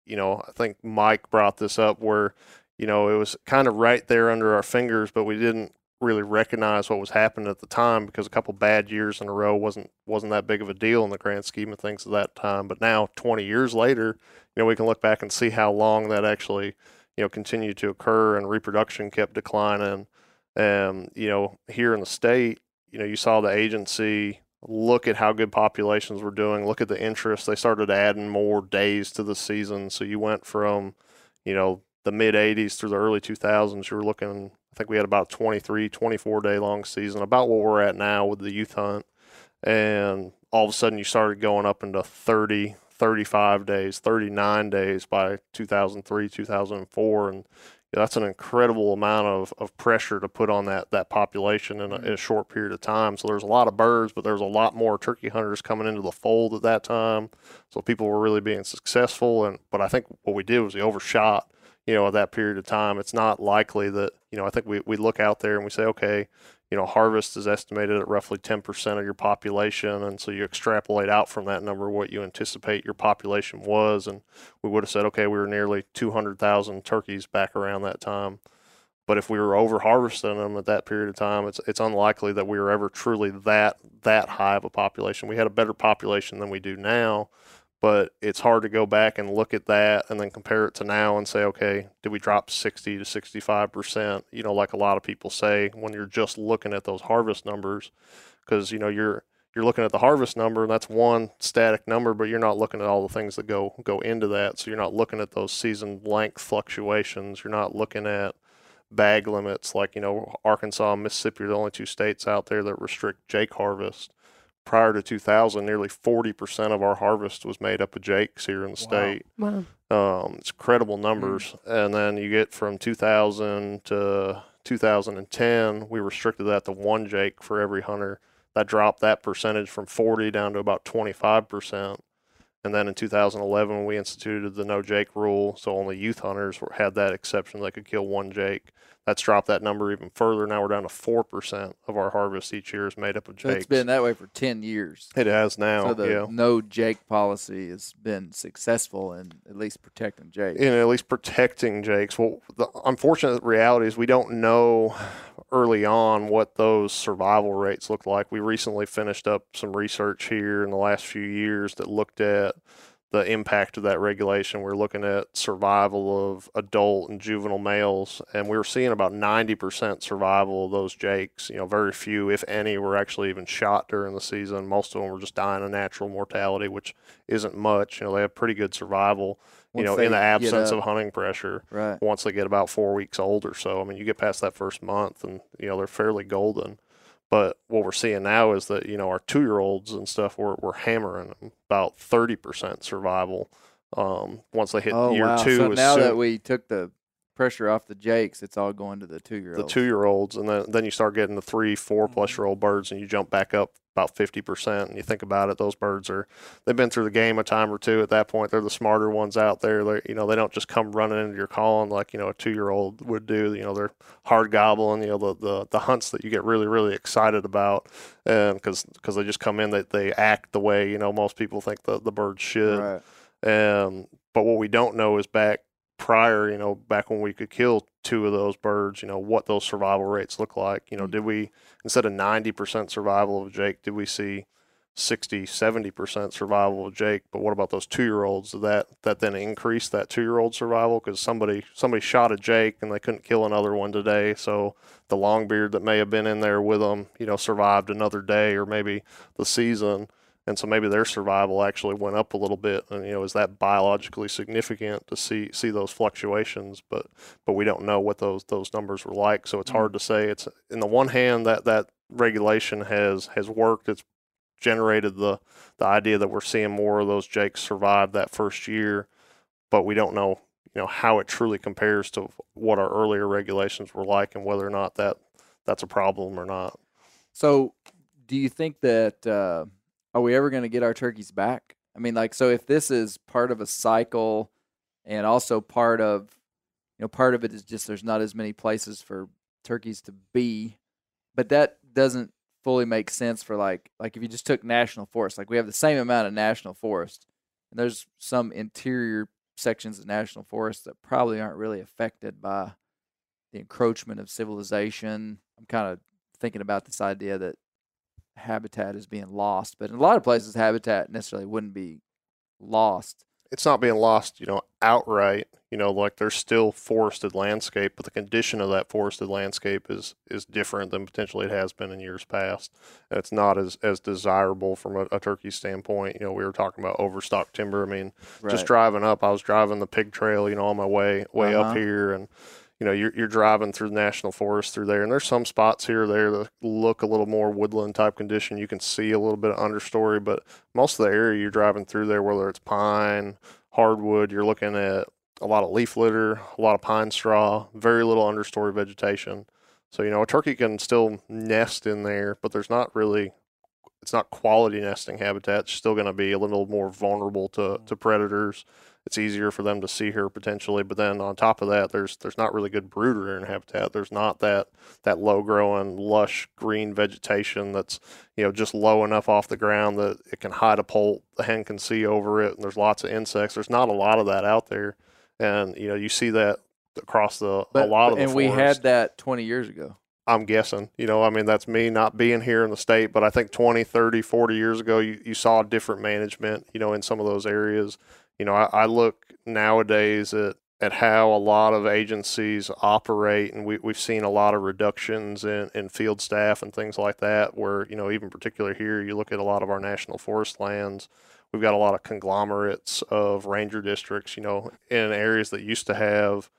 you know, I think Mike brought this up where, you know, it was kind of right there under our fingers, but we didn't really recognize what was happening at the time because a couple bad years in a row wasn't wasn't that big of a deal in the grand scheme of things at that time. But now, 20 years later, you know, we can look back and see how long that actually, you know, continued to occur and reproduction kept declining. And you know, here in the state, you know, you saw the agency look at how good populations were doing, look at the interest. They started adding more days to the season. So you went from, you know, the mid 80s through the early 2000s, you were looking, I think we had about 23, 24 day long season, about what we're at now with the youth hunt. And all of a sudden you started going up into 30, 35 days, 39 days by 2003, 2004. And that's an incredible amount of, of pressure to put on that, that population in a, in a mm-hmm. short period of time. So there's a lot of birds, but there's a lot more turkey hunters coming into the fold at that time. So people were really being successful. And but I think what we did was we overshot you know, at that period of time, it's not likely that, you know, I think we, we look out there and we say, okay, you know, harvest is estimated at roughly 10% of your population. And so you extrapolate out from that number what you anticipate your population was. And we would have said, okay, we were nearly 200,000 turkeys back around that time. But if we were over harvesting them at that period of time, it's it's unlikely that we were ever truly that that high of a population. We had a better population than we do now, but it's hard to go back and look at that and then compare it to now and say, okay, did we drop 60 to 65 percent? You know, like a lot of people say when you're just looking at those harvest numbers, because you know you're you're looking at the harvest number and that's one static number, but you're not looking at all the things that go go into that. So you're not looking at those season length fluctuations. You're not looking at bag limits like you know Arkansas Mississippi are the only two states out there that restrict Jake harvest prior to 2000, nearly 40% of our harvest was made up of jakes here in the state. Wow. Um, it's credible numbers. And then you get from 2000 to 2010, we restricted that to one jake for every hunter. That dropped that percentage from 40 down to about 25%. And then in 2011, we instituted the no jake rule, so only youth hunters were, had that exception. They could kill one jake. That's dropped that number even further. Now we're down to four percent of our harvest each year is made up of So jakes. it's been that way for 10 years. it has now, so the yeah. no Jake policy has been successful in at least protecting Jake. in at least protecting jakes. Well, the unfortunate reality is we don't know early on what those survival rates look like. We recently finished up some research here in the last few years that looked at the impact of that regulation. We're looking at survival of adult and juvenile males, and we were seeing about 90% survival of those jakes. You know, very few, if any, were actually even shot during the season. Most of them were just dying of natural mortality, which isn't much. You know, they have pretty good survival, you know, in the absence of hunting pressure Right. once they get about four weeks old or so. I mean, you get past that first month and, you know, they're fairly golden. But what we're seeing now is that, you know, our two year olds and stuff, we're, we're hammering them about 30% survival um, once they hit Oh, year wow. two. so now soon- that we took the pressure off the Jakes, it's all going to the two year olds. the two year olds, and then, then you start getting the three, four plus Mm-hmm. year old birds, and you jump back up about 50%. And you think about it, those birds are, they've been through the game a time or two at that point. They're the smarter ones out there. They, you know, they don't just come running into your calling like, you know, a two year old would do. You know, they're hard gobbling, you know, the, the, the hunts that you get really, really excited about. And because because they just come in, they, they act the way, you know, most people think the, the birds should. Right. Um, but what we don't know is back prior, you know, back when we could kill two of those birds, you know, what those survival rates look like. You know, mm. did we, instead of 90% survival of Jake, did we see 60, 70% survival of Jake? But what about those two year olds? That, that then increase that two year old survival? Because somebody, somebody shot a Jake and they couldn't kill another one today. So the longbeard that may have been in there with them, you know, survived another day or maybe the season and so maybe their survival actually went up a little bit and you know is that biologically significant to see see those fluctuations? But but we don't know what those those numbers were like. So it's hard to say. It's in the one hand that that regulation has has worked. It's generated the the idea that we're seeing more of those jakes survive that first year. But we don't know you know how it truly compares to what our earlier regulations were like and whether or not that that's a problem or not. So, do you think that uh, are we ever going to get our turkeys back? I mean, like, so if this is part of a cycle, and also part of, you know, part of it is just there's not as many places for turkeys to be, but that doesn't fully make sense for like, like if you just took national forest, like we have the same amount of national forest, and there's some interior sections of national forest that probably aren't really affected by the encroachment of civilization. I'm kind of thinking about this idea that habitat is being lost, but in a lot of places, habitat necessarily wouldn't be lost. it's not being lost, you know, outright. You know, like there's still forested landscape, but the condition of that forested landscape is is different than potentially it has been in years past. And it's not as as desirable from a, a turkey standpoint. You know, we were talking about overstock timber. I mean, just driving up, I was driving the pig trail, you know, on my way way Uh-huh. up here, and you know, you're you're driving through the national forest through there, and there's some spots here or there that look a little more woodland type condition. You can see a little bit of understory, but most of the area you're driving through there, whether it's pine, hardwood, you're looking at a lot of leaf litter, a lot of pine straw, very little understory vegetation. So you know, a turkey can still nest in there, but there's not really it's not quality nesting habitat. It's still going to be a little more vulnerable to, to mm. predators. It's easier for them to see here potentially, but then on top of that, there's there's not really good brooder in habitat. There's not that that low growing, lush green vegetation that's you know just low enough off the ground that it can hide a poult. The hen can see over it, and there's lots of insects. There's not a lot of that out there, and you know you see that across the but, a lot of the and we had that 20 years ago. I'm guessing. You know, I mean, that's me not being here in the state, but I think 20, 30, 40 years ago, you, you saw different management, you know, in some of those areas. You know, I, I look nowadays at, at how a lot of agencies operate, and we, we've seen a lot of reductions in, in field staff and things like that, where, you know, even particular here, you look at a lot of our national forest lands. We've got a lot of conglomerates of ranger districts, you know, in areas that used to have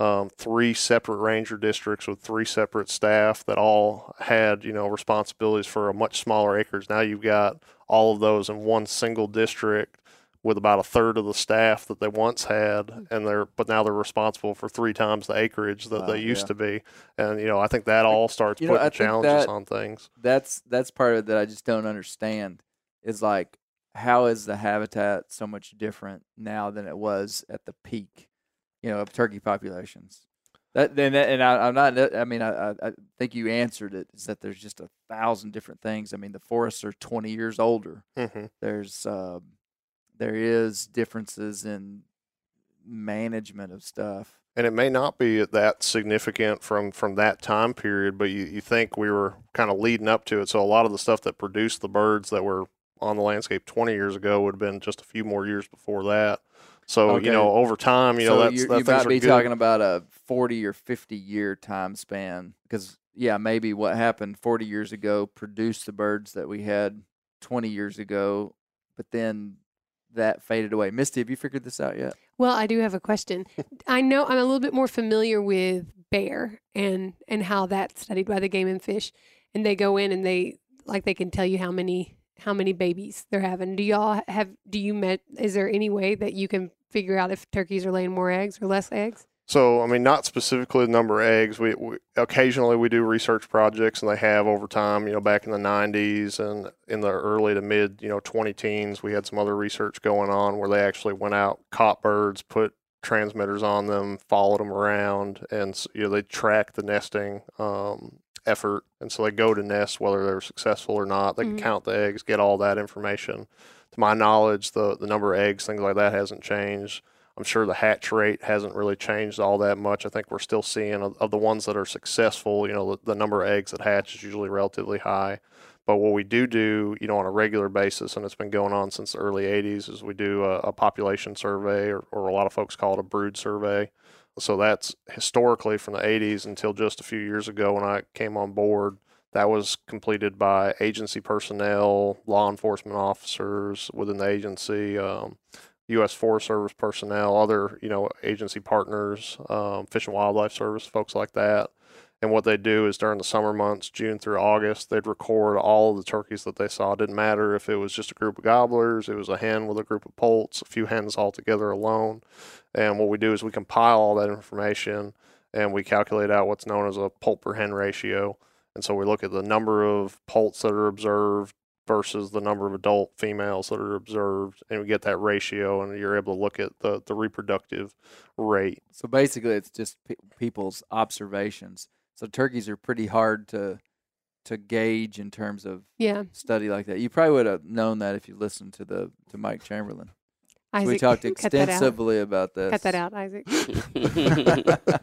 um, three separate ranger districts with three separate staff that all had you know responsibilities for a much smaller acres. Now you've got all of those in one single district with about a third of the staff that they once had, and they're but now they're responsible for three times the acreage that Wow, they used yeah. to be. And you know I think that all starts You know, putting think challenges that- on things. That's that's part of it that I just don't understand. Is like how is the habitat so much different now than it was at the peak, you know, of turkey populations? That then and I, I'm not. I mean, I, I think you answered it. Is that there's just a thousand different things. I mean, the forests are 20 years older. hmm There's uh, there is differences in management of stuff. and it may not be that significant from from that time period but you, you think we were kind of leading up to it so a lot of the stuff that produced the birds that were on the landscape 20 years ago would have been just a few more years before that so Okay. you know over time you know that's you, that you might be good. talking about a 40 or 50 year time span because yeah maybe what happened 40 years ago produced the birds that we had 20 years ago but then that faded away misty have you figured this out yet Well, I do have a question. I know I'm a little bit more familiar with bear and and how that's studied by the Game and Fish, and they go in and they like they can tell you how many how many babies they're having. Do y'all have? Do you met? Is there any way that you can figure out if turkeys are laying more eggs or less eggs? So, I mean, not specifically the number of eggs. We, we occasionally we do research projects, and they have over time. You know, back in the '90s and in the early to mid, you know, 20 teens, we had some other research going on where they actually went out, caught birds, put transmitters on them, followed them around, and s- you know they track the nesting um, effort, and so they go to nest whether they're successful or not. They can Mhm. count the eggs, get all that information. To my knowledge, the the number of eggs, things like that, hasn't changed. I'm sure the hatch rate hasn't really changed all that much. I think we're still seeing of, the ones that are successful, you know, the, the number of eggs that hatch is usually relatively high. But what we do do, you know, on a regular basis, and it's been going on since the early 80s, is we do a, a population survey, or, or a lot of folks call it a brood survey. So that's historically from the 80s until just a few years ago when I came on board. That was completed by agency personnel, law enforcement officers within the agency, um, U.S. Forest Service personnel, other you know agency partners, um, Fish and Wildlife Service, folks like that. And what they do is during the summer months, June through August, they'd record all of the turkeys that they saw. It didn't matter if it was just a group of gobblers, it was a hen with a group of poults, a few hens all together alone. And what we do is we compile all that information and we calculate out what's known as a poult per hen ratio. And so we look at the number of poults that are observed versus the number of adult females that are observed, and we get that ratio, and you're able to look at the, the reproductive rate. so basically it's just pe- people's observations so turkeys are pretty hard to to gauge in terms of Yeah, study like that you probably would have known that if you listened to the to mike chamberlain Isaac. we talked cut that extensively about this Cut that out, Isaac.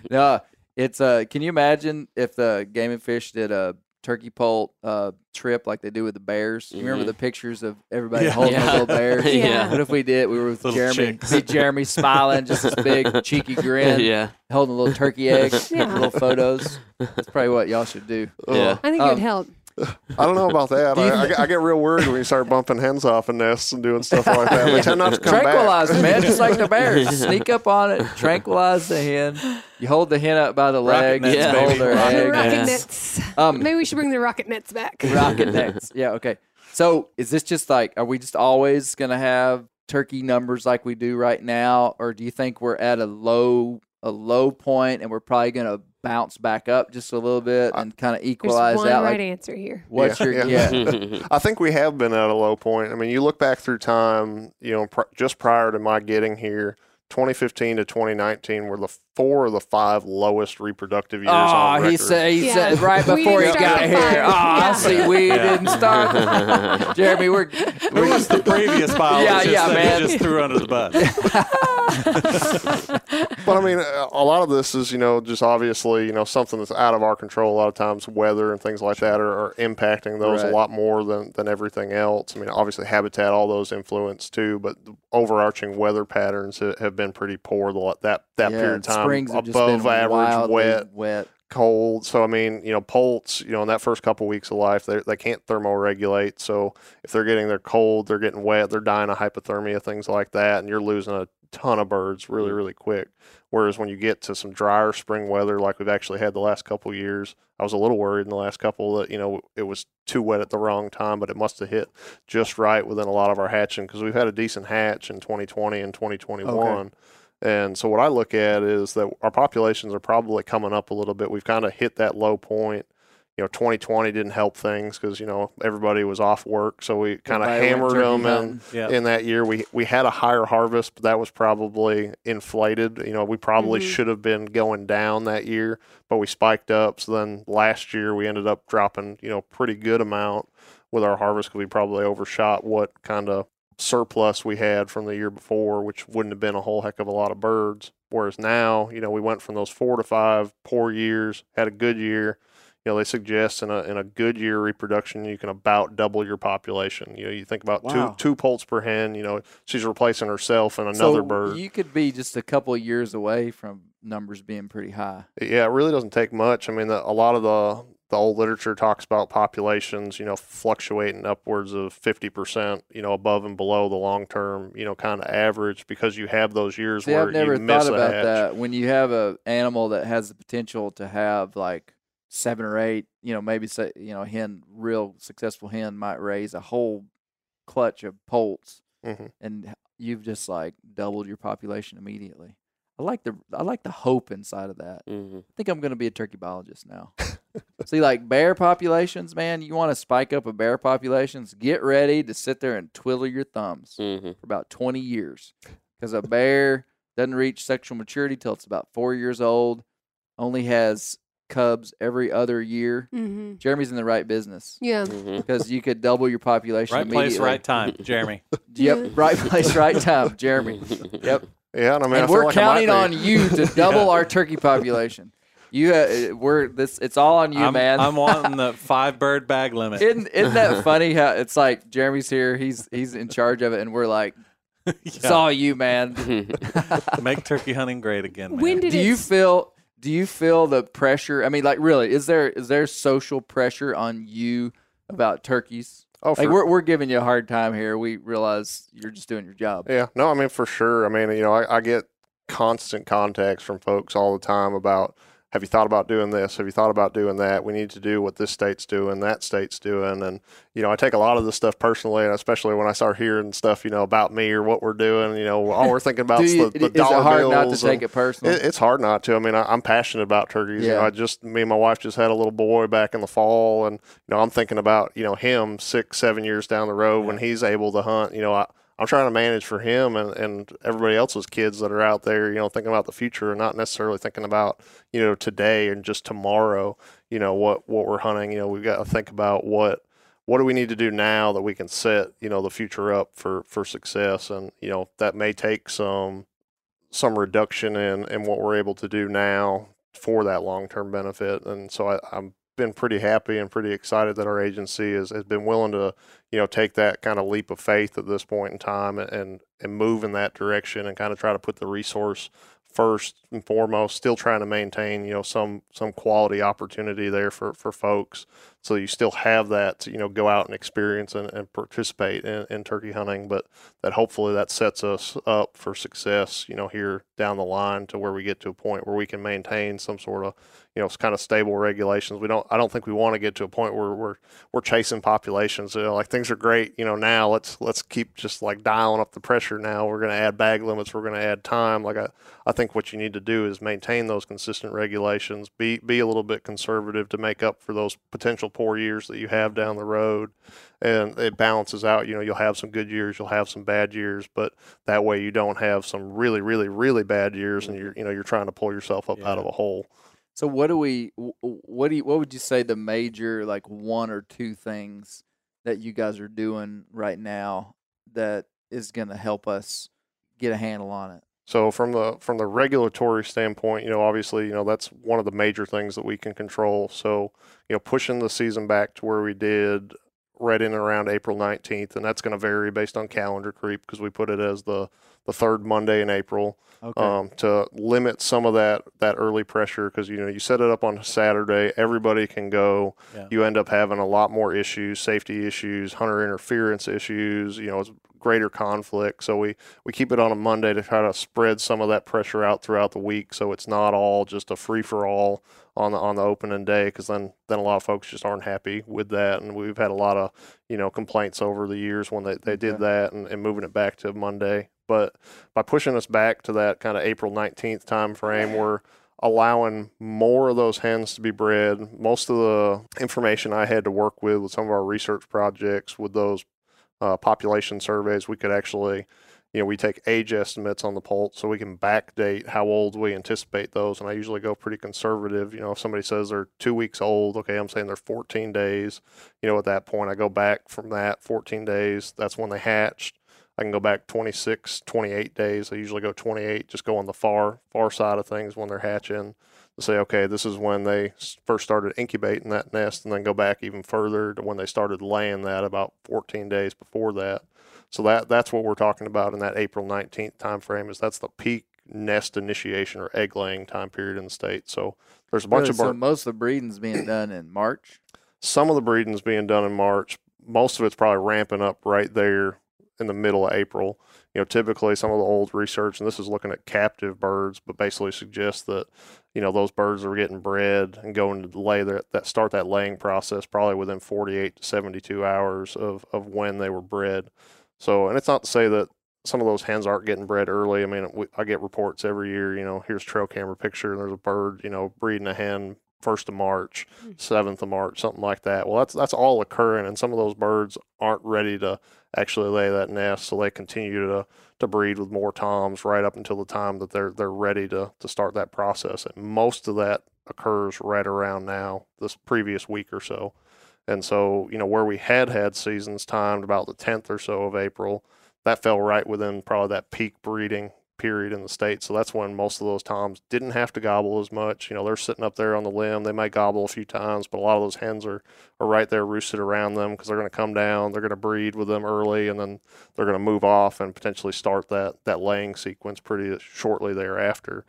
no, it's uh. Can you imagine if the Game and Fish did a turkey poult uh trip like they do with the bears? You remember Mhm. the pictures of everybody Yeah. holding Yeah. little bears? Yeah. What if we did? We were with Little Jeremy. chicks. See Jeremy smiling, just this big cheeky grin, yeah. holding a little turkey egg, Yeah. little photos. That's probably what y'all should do. Yeah. I think it Um, would help. I don't know about that. I, I, get- I get real worried when you start bumping hens off in nests and doing stuff like that. They tend not to come back. Tranquilize them, man, just like the bears. Sneak up on it, tranquilize the hen. You hold the hen up by the Rocket legs, nets, Yeah. hold baby. her Rocket The egg. rocket yes. nets. Um, Maybe we should bring the rocket nets back. rocket nets. Yeah, okay. So is this just like, are we just always going to have turkey numbers like we do right now, or do you think we're at a low a low point and we're probably going to bounce back up just a little bit and kind of There's equalize one out? right Like, answer here. what's Yeah, your yeah. yeah? I think we have been at a low point. I mean, you look back through time, you know, pr- just prior to my getting here, 2015 to 2019 were the four of the five lowest reproductive years Oh, record. he said he Yeah. said right before he got here. the Oh, fire. I see. We Yeah. didn't start. Jeremy, we're It we're was the previous biologist Yeah, yeah, that man. just threw under the bus. But I mean, a lot of this is, you know, just obviously, you know, something that's out of our control. A lot of times, weather and things like that are, are impacting those Right. a lot more than, than everything else. I mean, obviously, habitat, all those influence too, but the overarching weather patterns have been pretty poor the, that, that yeah, period of time. springs have just above been average, wet, wet. cold. So I mean, you know, poults, you know, in that first couple weeks of life, they they can't thermoregulate. So if they're getting their cold, they're getting wet, they're dying of hypothermia, things like that, and you're losing a ton of birds really mm. really quick. Whereas when you get to some drier spring weather, like we've actually had the last couple years, I was a little worried in the last couple that you know it was too wet at the wrong time, but it must have hit just right within a lot of our hatching because we've had a decent hatch in 2020 and 2021. Okay. And so what I look at is that our populations are probably coming up a little bit. We've kind of hit that low point. You know, 2020 didn't help things because you know everybody was off work, so we kind of hammered them. Yeah. in that year. We we had a higher harvest, but that was probably inflated. You know, we probably Mhm. should have been going down that year, but we spiked up. So then last year we ended up dropping, you know, pretty good amount with our harvest because we probably overshot what kind of surplus we had from the year before, which wouldn't have been a whole heck of a lot of birds. Whereas now, you know, we went from those four to five poor years, had a good year. You know, they suggest in a in a good year reproduction, you can about double your population. You know, you think about Wow. two two poults per hen. You know, she's replacing herself and So another bird. You could be just a couple of years away from numbers being pretty high. Yeah, it really doesn't take much. I mean, the, a lot of the the old literature talks about populations, you know, fluctuating upwards of fifty percent, you know, above and below the long term, you know, kind of average because you have those years See, where I've never you thought about that. When you have an animal that has the potential to have like seven or eight, you know, maybe say you know, a hen, real successful hen might raise a whole clutch of poults, Mhm. and you've just like doubled your population immediately. I like the I like the hope inside of that. hmm I think I'm going to be a turkey biologist now. See, like bear populations, man, you want to spike up a bear populations, get ready to sit there and twiddle your thumbs hmm for about 20 years. Because a bear doesn't reach sexual maturity till it's about four years old, only has cubs every other year. hmm Jeremy's in the right business Yeah. hmm because you could double your population Right place, right time, Jeremy. Yep, right place, right time, Jeremy. Yep. Yeah, and I mean, I and feel we're like I might counting on you to double our turkey population. You, uh, we're this. It's all on you, I'm, man. I'm wanting the five bird bag limit. isn't, isn't that funny? How it's like Jeremy's here, he's he's in charge of it, and we're like, it's all you, man. Make turkey hunting great again, man. When did do it? you feel? Do you feel the pressure? I mean, like, really, is there is there social pressure on you about turkeys? Oh, Like, for- we're we're giving you a hard time here. We realize you're just doing your job. Yeah, no, I mean for sure. I mean, you know, I, I get constant contacts from folks all the time about have you thought about doing this? Have you thought about doing that? We need to do what this state's doing, that state's doing, and you know, I take a lot of this stuff personally, and especially when I start hearing stuff, you know, about me or what we're doing. You know, all we're thinking about is the, the is it dollar hard not to take it personal? it, it's hard not to. I mean, I, I'm passionate about turkeys. You know, Yeah. I just me and my wife just had a little boy back in the fall, and you know, I'm thinking about you know him six, seven years down the road when he's able to hunt. You know, I, I'm trying to manage for him and, and everybody else's kids that are out there. You know, thinking about the future and not necessarily thinking about you know today and just tomorrow. You know what what we're hunting. You know, we've got to think about what what do we need to do now that we can set you know the future up for for success and you know that may take some some reduction in in what we're able to do now for that long term benefit. And so I, I'm been pretty happy and pretty excited that our agency has, has been willing to, you know, take that kind of leap of faith at this point in time and, and move in that direction and kind of try to put the resource first and foremost, still trying to maintain, you know, some some quality opportunity there for, for folks. So you still have that to, you know, go out and experience and, and participate in, in turkey hunting, but that hopefully that sets us up for success, you know, here down the line to where we get to a point where we can maintain some sort of, you know, kind of stable regulations. We don't I don't think we want to get to a point where we're we're chasing populations. You know, like things are great, you know, now let's let's keep just like dialing up the pressure now. We're gonna add bag limits, we're gonna add time. Like I, I think what you need to do is maintain those consistent regulations, be be a little bit conservative to make up for those potential poor years that you have down the road. And it balances out. You know, you'll have some good years, you'll have some bad years, but that way you don't have some really, really, really bad years, and you're you know you're trying to pull yourself up out of a hole. So what do we? What do you? What would you say the major like one or two things that you guys are doing right now that is going to help us get a handle on it? So from the from the regulatory standpoint, you know, obviously, you know, that's one of the major things that we can control. So, you know, pushing the season back to where we did right in and around April 19th, and that's going to vary based on calendar creep because we put it as the the third Monday in April Okay. um, to limit some of that that early pressure because you know you set it up on Saturday, everybody can go. Yeah. You end up having a lot more issues, safety issues, hunter interference issues. You know, it's greater conflict. So we we keep it on a Monday to try to spread some of that pressure out throughout the week, so it's not all just a free for all on the on the opening day. Because then then a lot of folks just aren't happy with that, and we've had a lot of you know complaints over the years when they, they did Okay. that and, and moving it back to Monday. But by pushing us back to that kind of April 19th time frame, we're allowing more of those hens to be bred. Most of the information I had to work with with some of our research projects with those uh, population surveys, we could actually, you know, we take age estimates on the poult so we can backdate how old we anticipate those. And I usually go pretty conservative. You know, if somebody says they're two weeks old, okay, I'm saying they're 14 days. You know, at that point, I go back from that 14 days. That's when they hatched. I can go back 26, 28 days. I usually go 28, just go on the far far side of things when they're hatching to say, okay, this is when they first started incubating that nest, and then go back even further to when they started laying that about 14 days before that. So that that's what we're talking about in that April 19th time frame. Is that's the peak nest initiation or egg laying time period in the state. So there's a bunch Really? of so birds. most of the breeding's being done in March. Some of the breeding's being done in March. Most of it's probably ramping up right there in the middle of April. You know, typically some of the old research, and this is looking at captive birds, but basically suggests that, you know, those birds are getting bred and going to lay their, that start that laying process probably within 48 to 72 hours of, of when they were bred. So, and it's not to say that some of those hens aren't getting bred early. I mean, we, I get reports every year, you know, here's trail camera picture, and there's a bird, you know, breeding a hen first of March, hmm. seventh of March, something like that. Well, that's that's all occurring, and some of those birds aren't ready to actually lay that nest, so they continue to to breed with more toms right up until the time that they're they're ready to to start that process. And most of that occurs right around now, this previous week or so. And so, you know, where we had had seasons timed about the 10th or so of April, that fell right within probably that peak breeding period in the state. So that's when most of those toms didn't have to gobble as much. You know, they're sitting up there on the limb. They might gobble a few times, but a lot of those hens are, are right there roosted around them because they're going to come down. They're going to breed with them early, and then they're going to move off and potentially start that that laying sequence pretty shortly thereafter.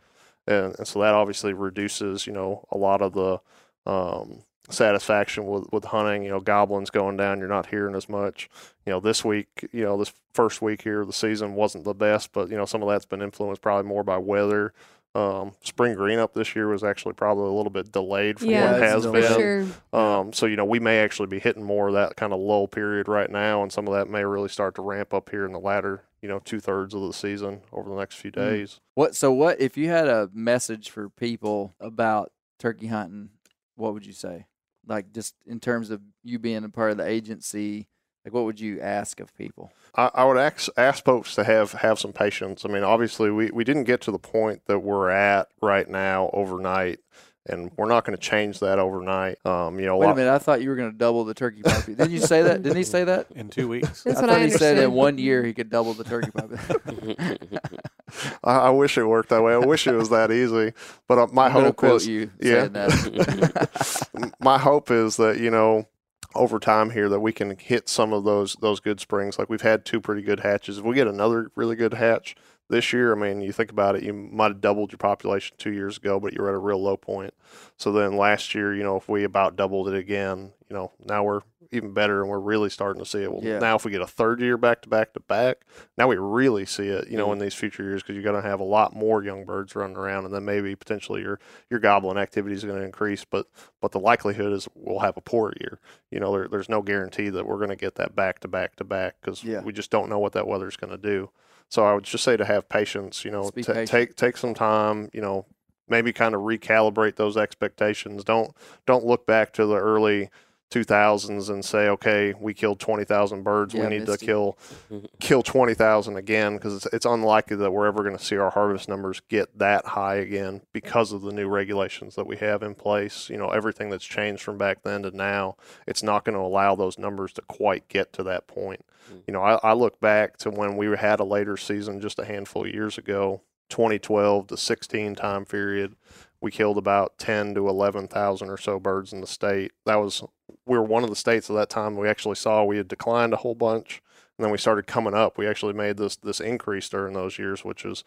And, and so that obviously reduces, you know, a lot of the um, satisfaction with, with hunting. You know, gobbling's going down, you're not hearing as much. You know, this week, you know, this first week here of the season wasn't the best, but you know, some of that's been influenced probably more by weather. Um, spring green up this year was actually probably a little bit delayed from Yeah, what it has been. sure. Um, so you know, we may actually be hitting more of that kind of lull period right now, and some of that may really start to ramp up here in the latter, you know, two thirds of the season over the next few days. What? So what? If you had a message for people about turkey hunting, what would you say? Like just in terms of you being a part of the agency, like what would you ask of people? I, I would ask, ask folks to have, have some patience. I mean, obviously, we, we didn't get to the point that we're at right now overnight. And we're not going to change that overnight. Um, you know, Wait a minute. I thought you were going to double the turkey population. Didn't you say that? Didn't he say that? in two weeks. That's I what thought I he said in one year he could double the turkey population. I, I wish it worked that way. I wish it was that easy. But uh, my I'm hope quote is, you yeah. that. my hope is that you know over time here that we can hit some of those those good springs. Like we've had two pretty good hatches. If we get another really good hatch this year, I mean, you think about it, you might have doubled your population two years ago, but you were at a real low point. So then last year, you know, if we about doubled it again, you know, now we're even better and we're really starting to see it. Well, Yeah. now if we get a third year back to back to back, now we really see it, you know, mm-hmm. in these future years because you're going to have a lot more young birds running around, and then maybe potentially your your gobbling activity is going to increase. But but the likelihood is we'll have a poor year. You know, there, there's no guarantee that we're going to get that back to back to back because Yeah. we just don't know what that weather's going to do. So I would just say to have patience. You know, Just be ta- patient. take take some time. You know, maybe kind of recalibrate those expectations. Don't don't look back to the early 2000s and say, okay, we killed 20,000 birds. Yeah, we need to kill kill 20,000 again because it's, it's unlikely that we're ever going to see our harvest numbers get that high again because of the new regulations that we have in place. You know, everything that's changed from back then to now, it's not going to allow those numbers to quite get to that point. Mm. You know, I, I look back to when we had a later season just a handful of years ago, 2012 to 16 time period. We killed about 10 to 11,000 or so birds in the state. That was, we were one of the states at that time we actually saw we had declined a whole bunch and then we started coming up. We actually made this this increase during those years, which is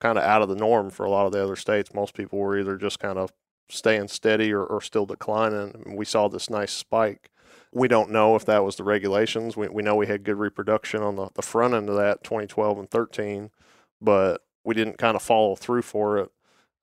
kind of out of the norm for a lot of the other states. Most people were either just kind of staying steady or, or still declining. And we saw this nice spike. We don't know if that was the regulations. We, we know we had good reproduction on the, the front end of that 2012 and 13, but we didn't kind of follow through for it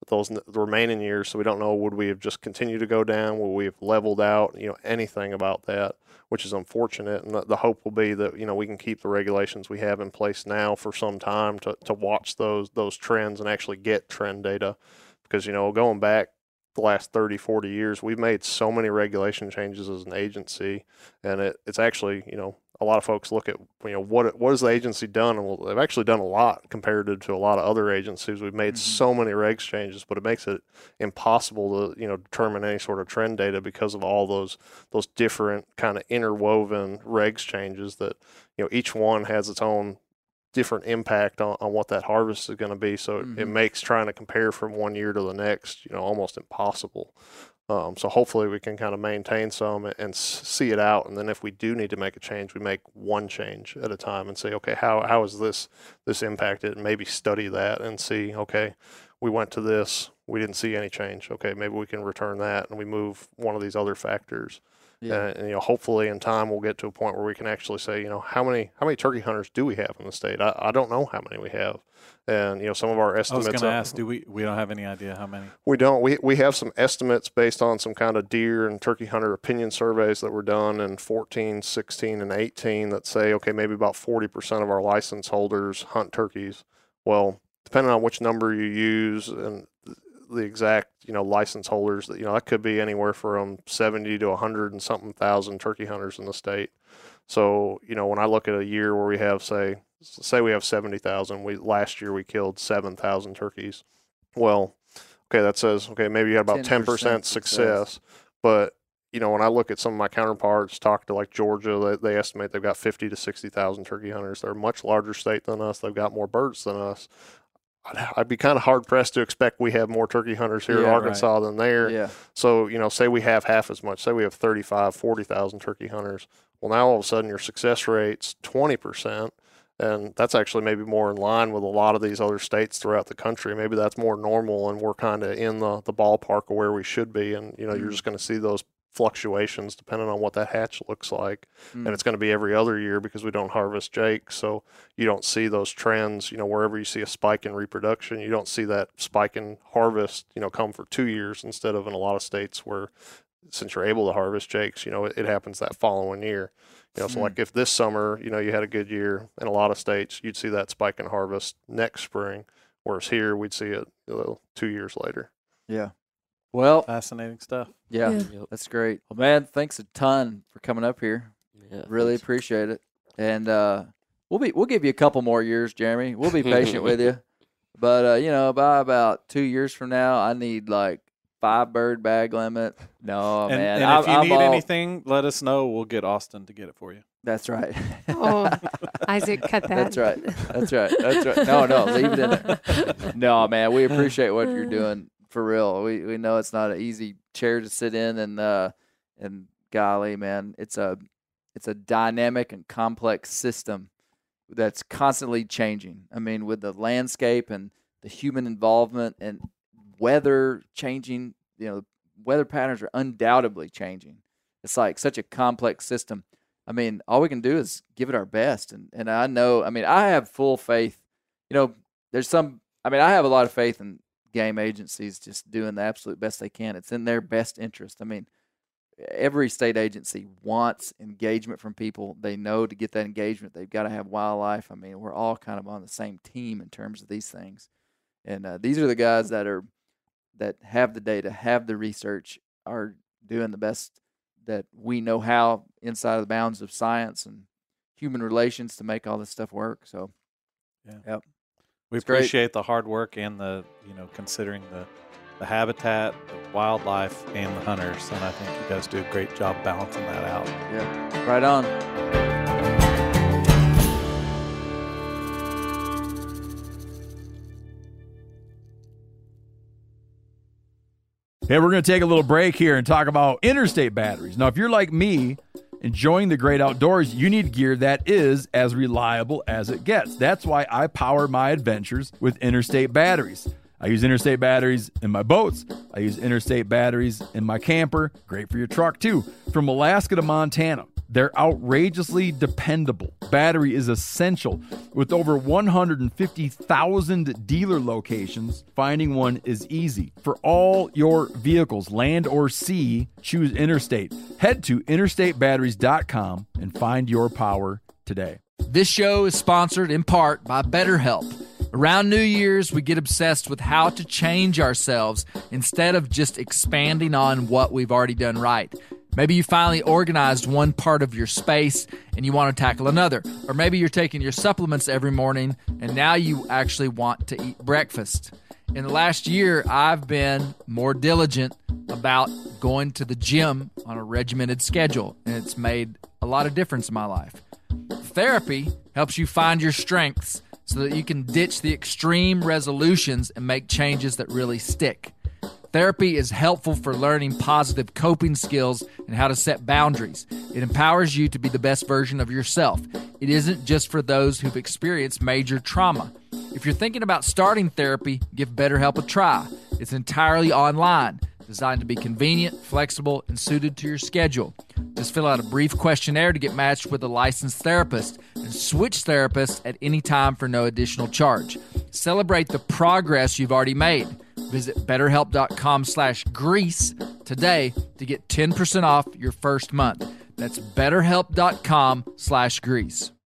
those remaining years. So we don't know would we have just continued to go down? Would we have leveled out? You know anything about that, which is unfortunate. And the, the hope will be that you know we can keep the regulations we have in place now for some time to, to watch those those trends and actually get trend data, because you know going back the last 30 40 years we've made so many regulation changes as an agency and it, it's actually you know a lot of folks look at you know what what has the agency done and well they've actually done a lot compared to, to a lot of other agencies. We've made mm-hmm. so many regs changes but it makes it impossible to you know determine any sort of trend data because of all those those different kind of interwoven regs changes that you know each one has its own different impact on, on what that harvest is going to be so it, it Mhm. makes trying to compare from one year to the next you know almost impossible um, so hopefully we can kind of maintain some and, and see it out. And then if we do need to make a change, we make one change at a time and say, okay, how how is this this impacted? And maybe study that and see, okay, we went to this, we didn't see any change. Okay, maybe we can return that and we move one of these other factors. Yeah. And, and, you know, hopefully in time we'll get to a point where we can actually say, you know, how many how many turkey hunters do we have in the state? I, I don't know how many we have. And you know, some of our estimates. I was going to ask, do we? We don't have any idea how many. we don't. We we have some estimates based on some kind of deer and turkey hunter opinion surveys that were done in 14, 16, and 18 that say, okay, maybe about 40% of our license holders hunt turkeys. Well, depending on which number you use and the exact, you know, license holders, that you know, that could be anywhere from 70 to 100 and something thousand turkey hunters in the state. So, you know, when I look at a year where we have, say, say we have 70,000, we last year we killed 7,000 turkeys. Well, okay, that says, okay, maybe you had about 10%, 10% success. success. But, you know, when I look at some of my counterparts, talk to like Georgia, they, they estimate they've got 50 to 60,000 turkey hunters. They're a much larger state than us. They've got more birds than us. I'd, be kind of hard pressed to expect we have more turkey hunters here in Yeah, right. Arkansas than there. Yeah. So, you know, say we have half as much, say we have 35, 40,000 turkey hunters. Well, now all of a sudden your success rate's 20%. And that's actually maybe more in line with a lot of these other states throughout the country. Maybe that's more normal and we're kind of in the, the ballpark of where we should be. And, you know, you're mm-hmm. just going to see those fluctuations depending on what that hatch looks like. Mm. And it's going to be every other year because we don't harvest Jake. So you don't see those trends, you know, wherever you see a spike in reproduction, you don't see that spike in harvest, you know, come for two years instead of in a lot of states where since you're able to harvest jakes, you know, it, it happens that following year. You know, so Mm. like if this summer, you know, you had a good year in a lot of states, you'd see that spike in harvest next spring. Whereas here, we'd see it you know, two years later. Yeah. Well, Fascinating stuff. yeah, Yeah. That's great. Well, man, thanks a ton for coming up here. Yeah, Really thanks. appreciate it. And uh, we'll be we'll give you a couple more years, Jeremy. We'll be patient with you. But uh, you know, by about two years from now, I need like five bird bag limit. No, and, man. and I'm, if you I'm need all- anything, let us know. We'll get Austin to get it for you. That's right. Oh, Isaac, cut that. That's right. That's right. That's right. No, no, leave it in there. No, man, we appreciate what you're doing for real. We we know it's not an easy chair to sit in, and uh, and golly, man, it's a it's a dynamic and complex system that's constantly changing. I mean, with the landscape and the human involvement and weather changing, you know, weather patterns are undoubtedly changing. It's like such a complex system. I mean, all we can do is give it our best. And, and I know, I mean, I have full faith. You know, there's some, I mean, I have a lot of faith in game agencies just doing the absolute best they can. It's in their best interest. I mean, every state agency wants engagement from people. They know to get that engagement, they've got to have wildlife. I mean, we're all kind of on the same team in terms of these things. And uh, these are the guys that are, that have the data, have the research, are doing the best that we know how inside of the bounds of science and human relations to make all this stuff work. So, Yeah. Yep. We It's great. appreciate the hard work and the you know considering the the habitat, the wildlife, and the hunters, and I think you guys do a great job balancing that out. yeah, right on. Hey, we're going to take a little break here and talk about interstate batteries. Now, if you're like me, enjoying the great outdoors, you need gear that is as reliable as it gets. That's why I power my adventures with interstate batteries. I use interstate batteries in my boats. I use interstate batteries in my camper. Great for your truck, too. From Alaska to Montana, they're outrageously dependable. Battery is essential. With over 150,000 dealer locations, finding one is easy. For all your vehicles, land or sea, choose Interstate. Head to interstatebatteries.com and find your power today. This show is sponsored in part by BetterHelp. Around New Year's, we get obsessed with how to change ourselves instead of just expanding on what we've already done right. Maybe you finally organized one part of your space and you want to tackle another. Or maybe you're taking your supplements every morning and now you actually want to eat breakfast. In the last year, I've been more diligent about going to the gym on a regimented schedule, and it's made a lot of difference in my life. Therapy helps you find your strengths so that you can ditch the extreme resolutions and make changes that really stick. Therapy is helpful for learning positive coping skills and how to set boundaries. It empowers you to be the best version of yourself. It isn't just for those who've experienced major trauma. If you're thinking about starting therapy, give BetterHelp a try. It's entirely online, designed to be convenient, flexible, and suited to your schedule. Just fill out a brief questionnaire to get matched with a licensed therapist and switch therapists at any time for no additional charge. Celebrate the progress you've already made. Visit betterhelp.com slash grease today to get 10% off your first month. That's betterhelp.com slash grease.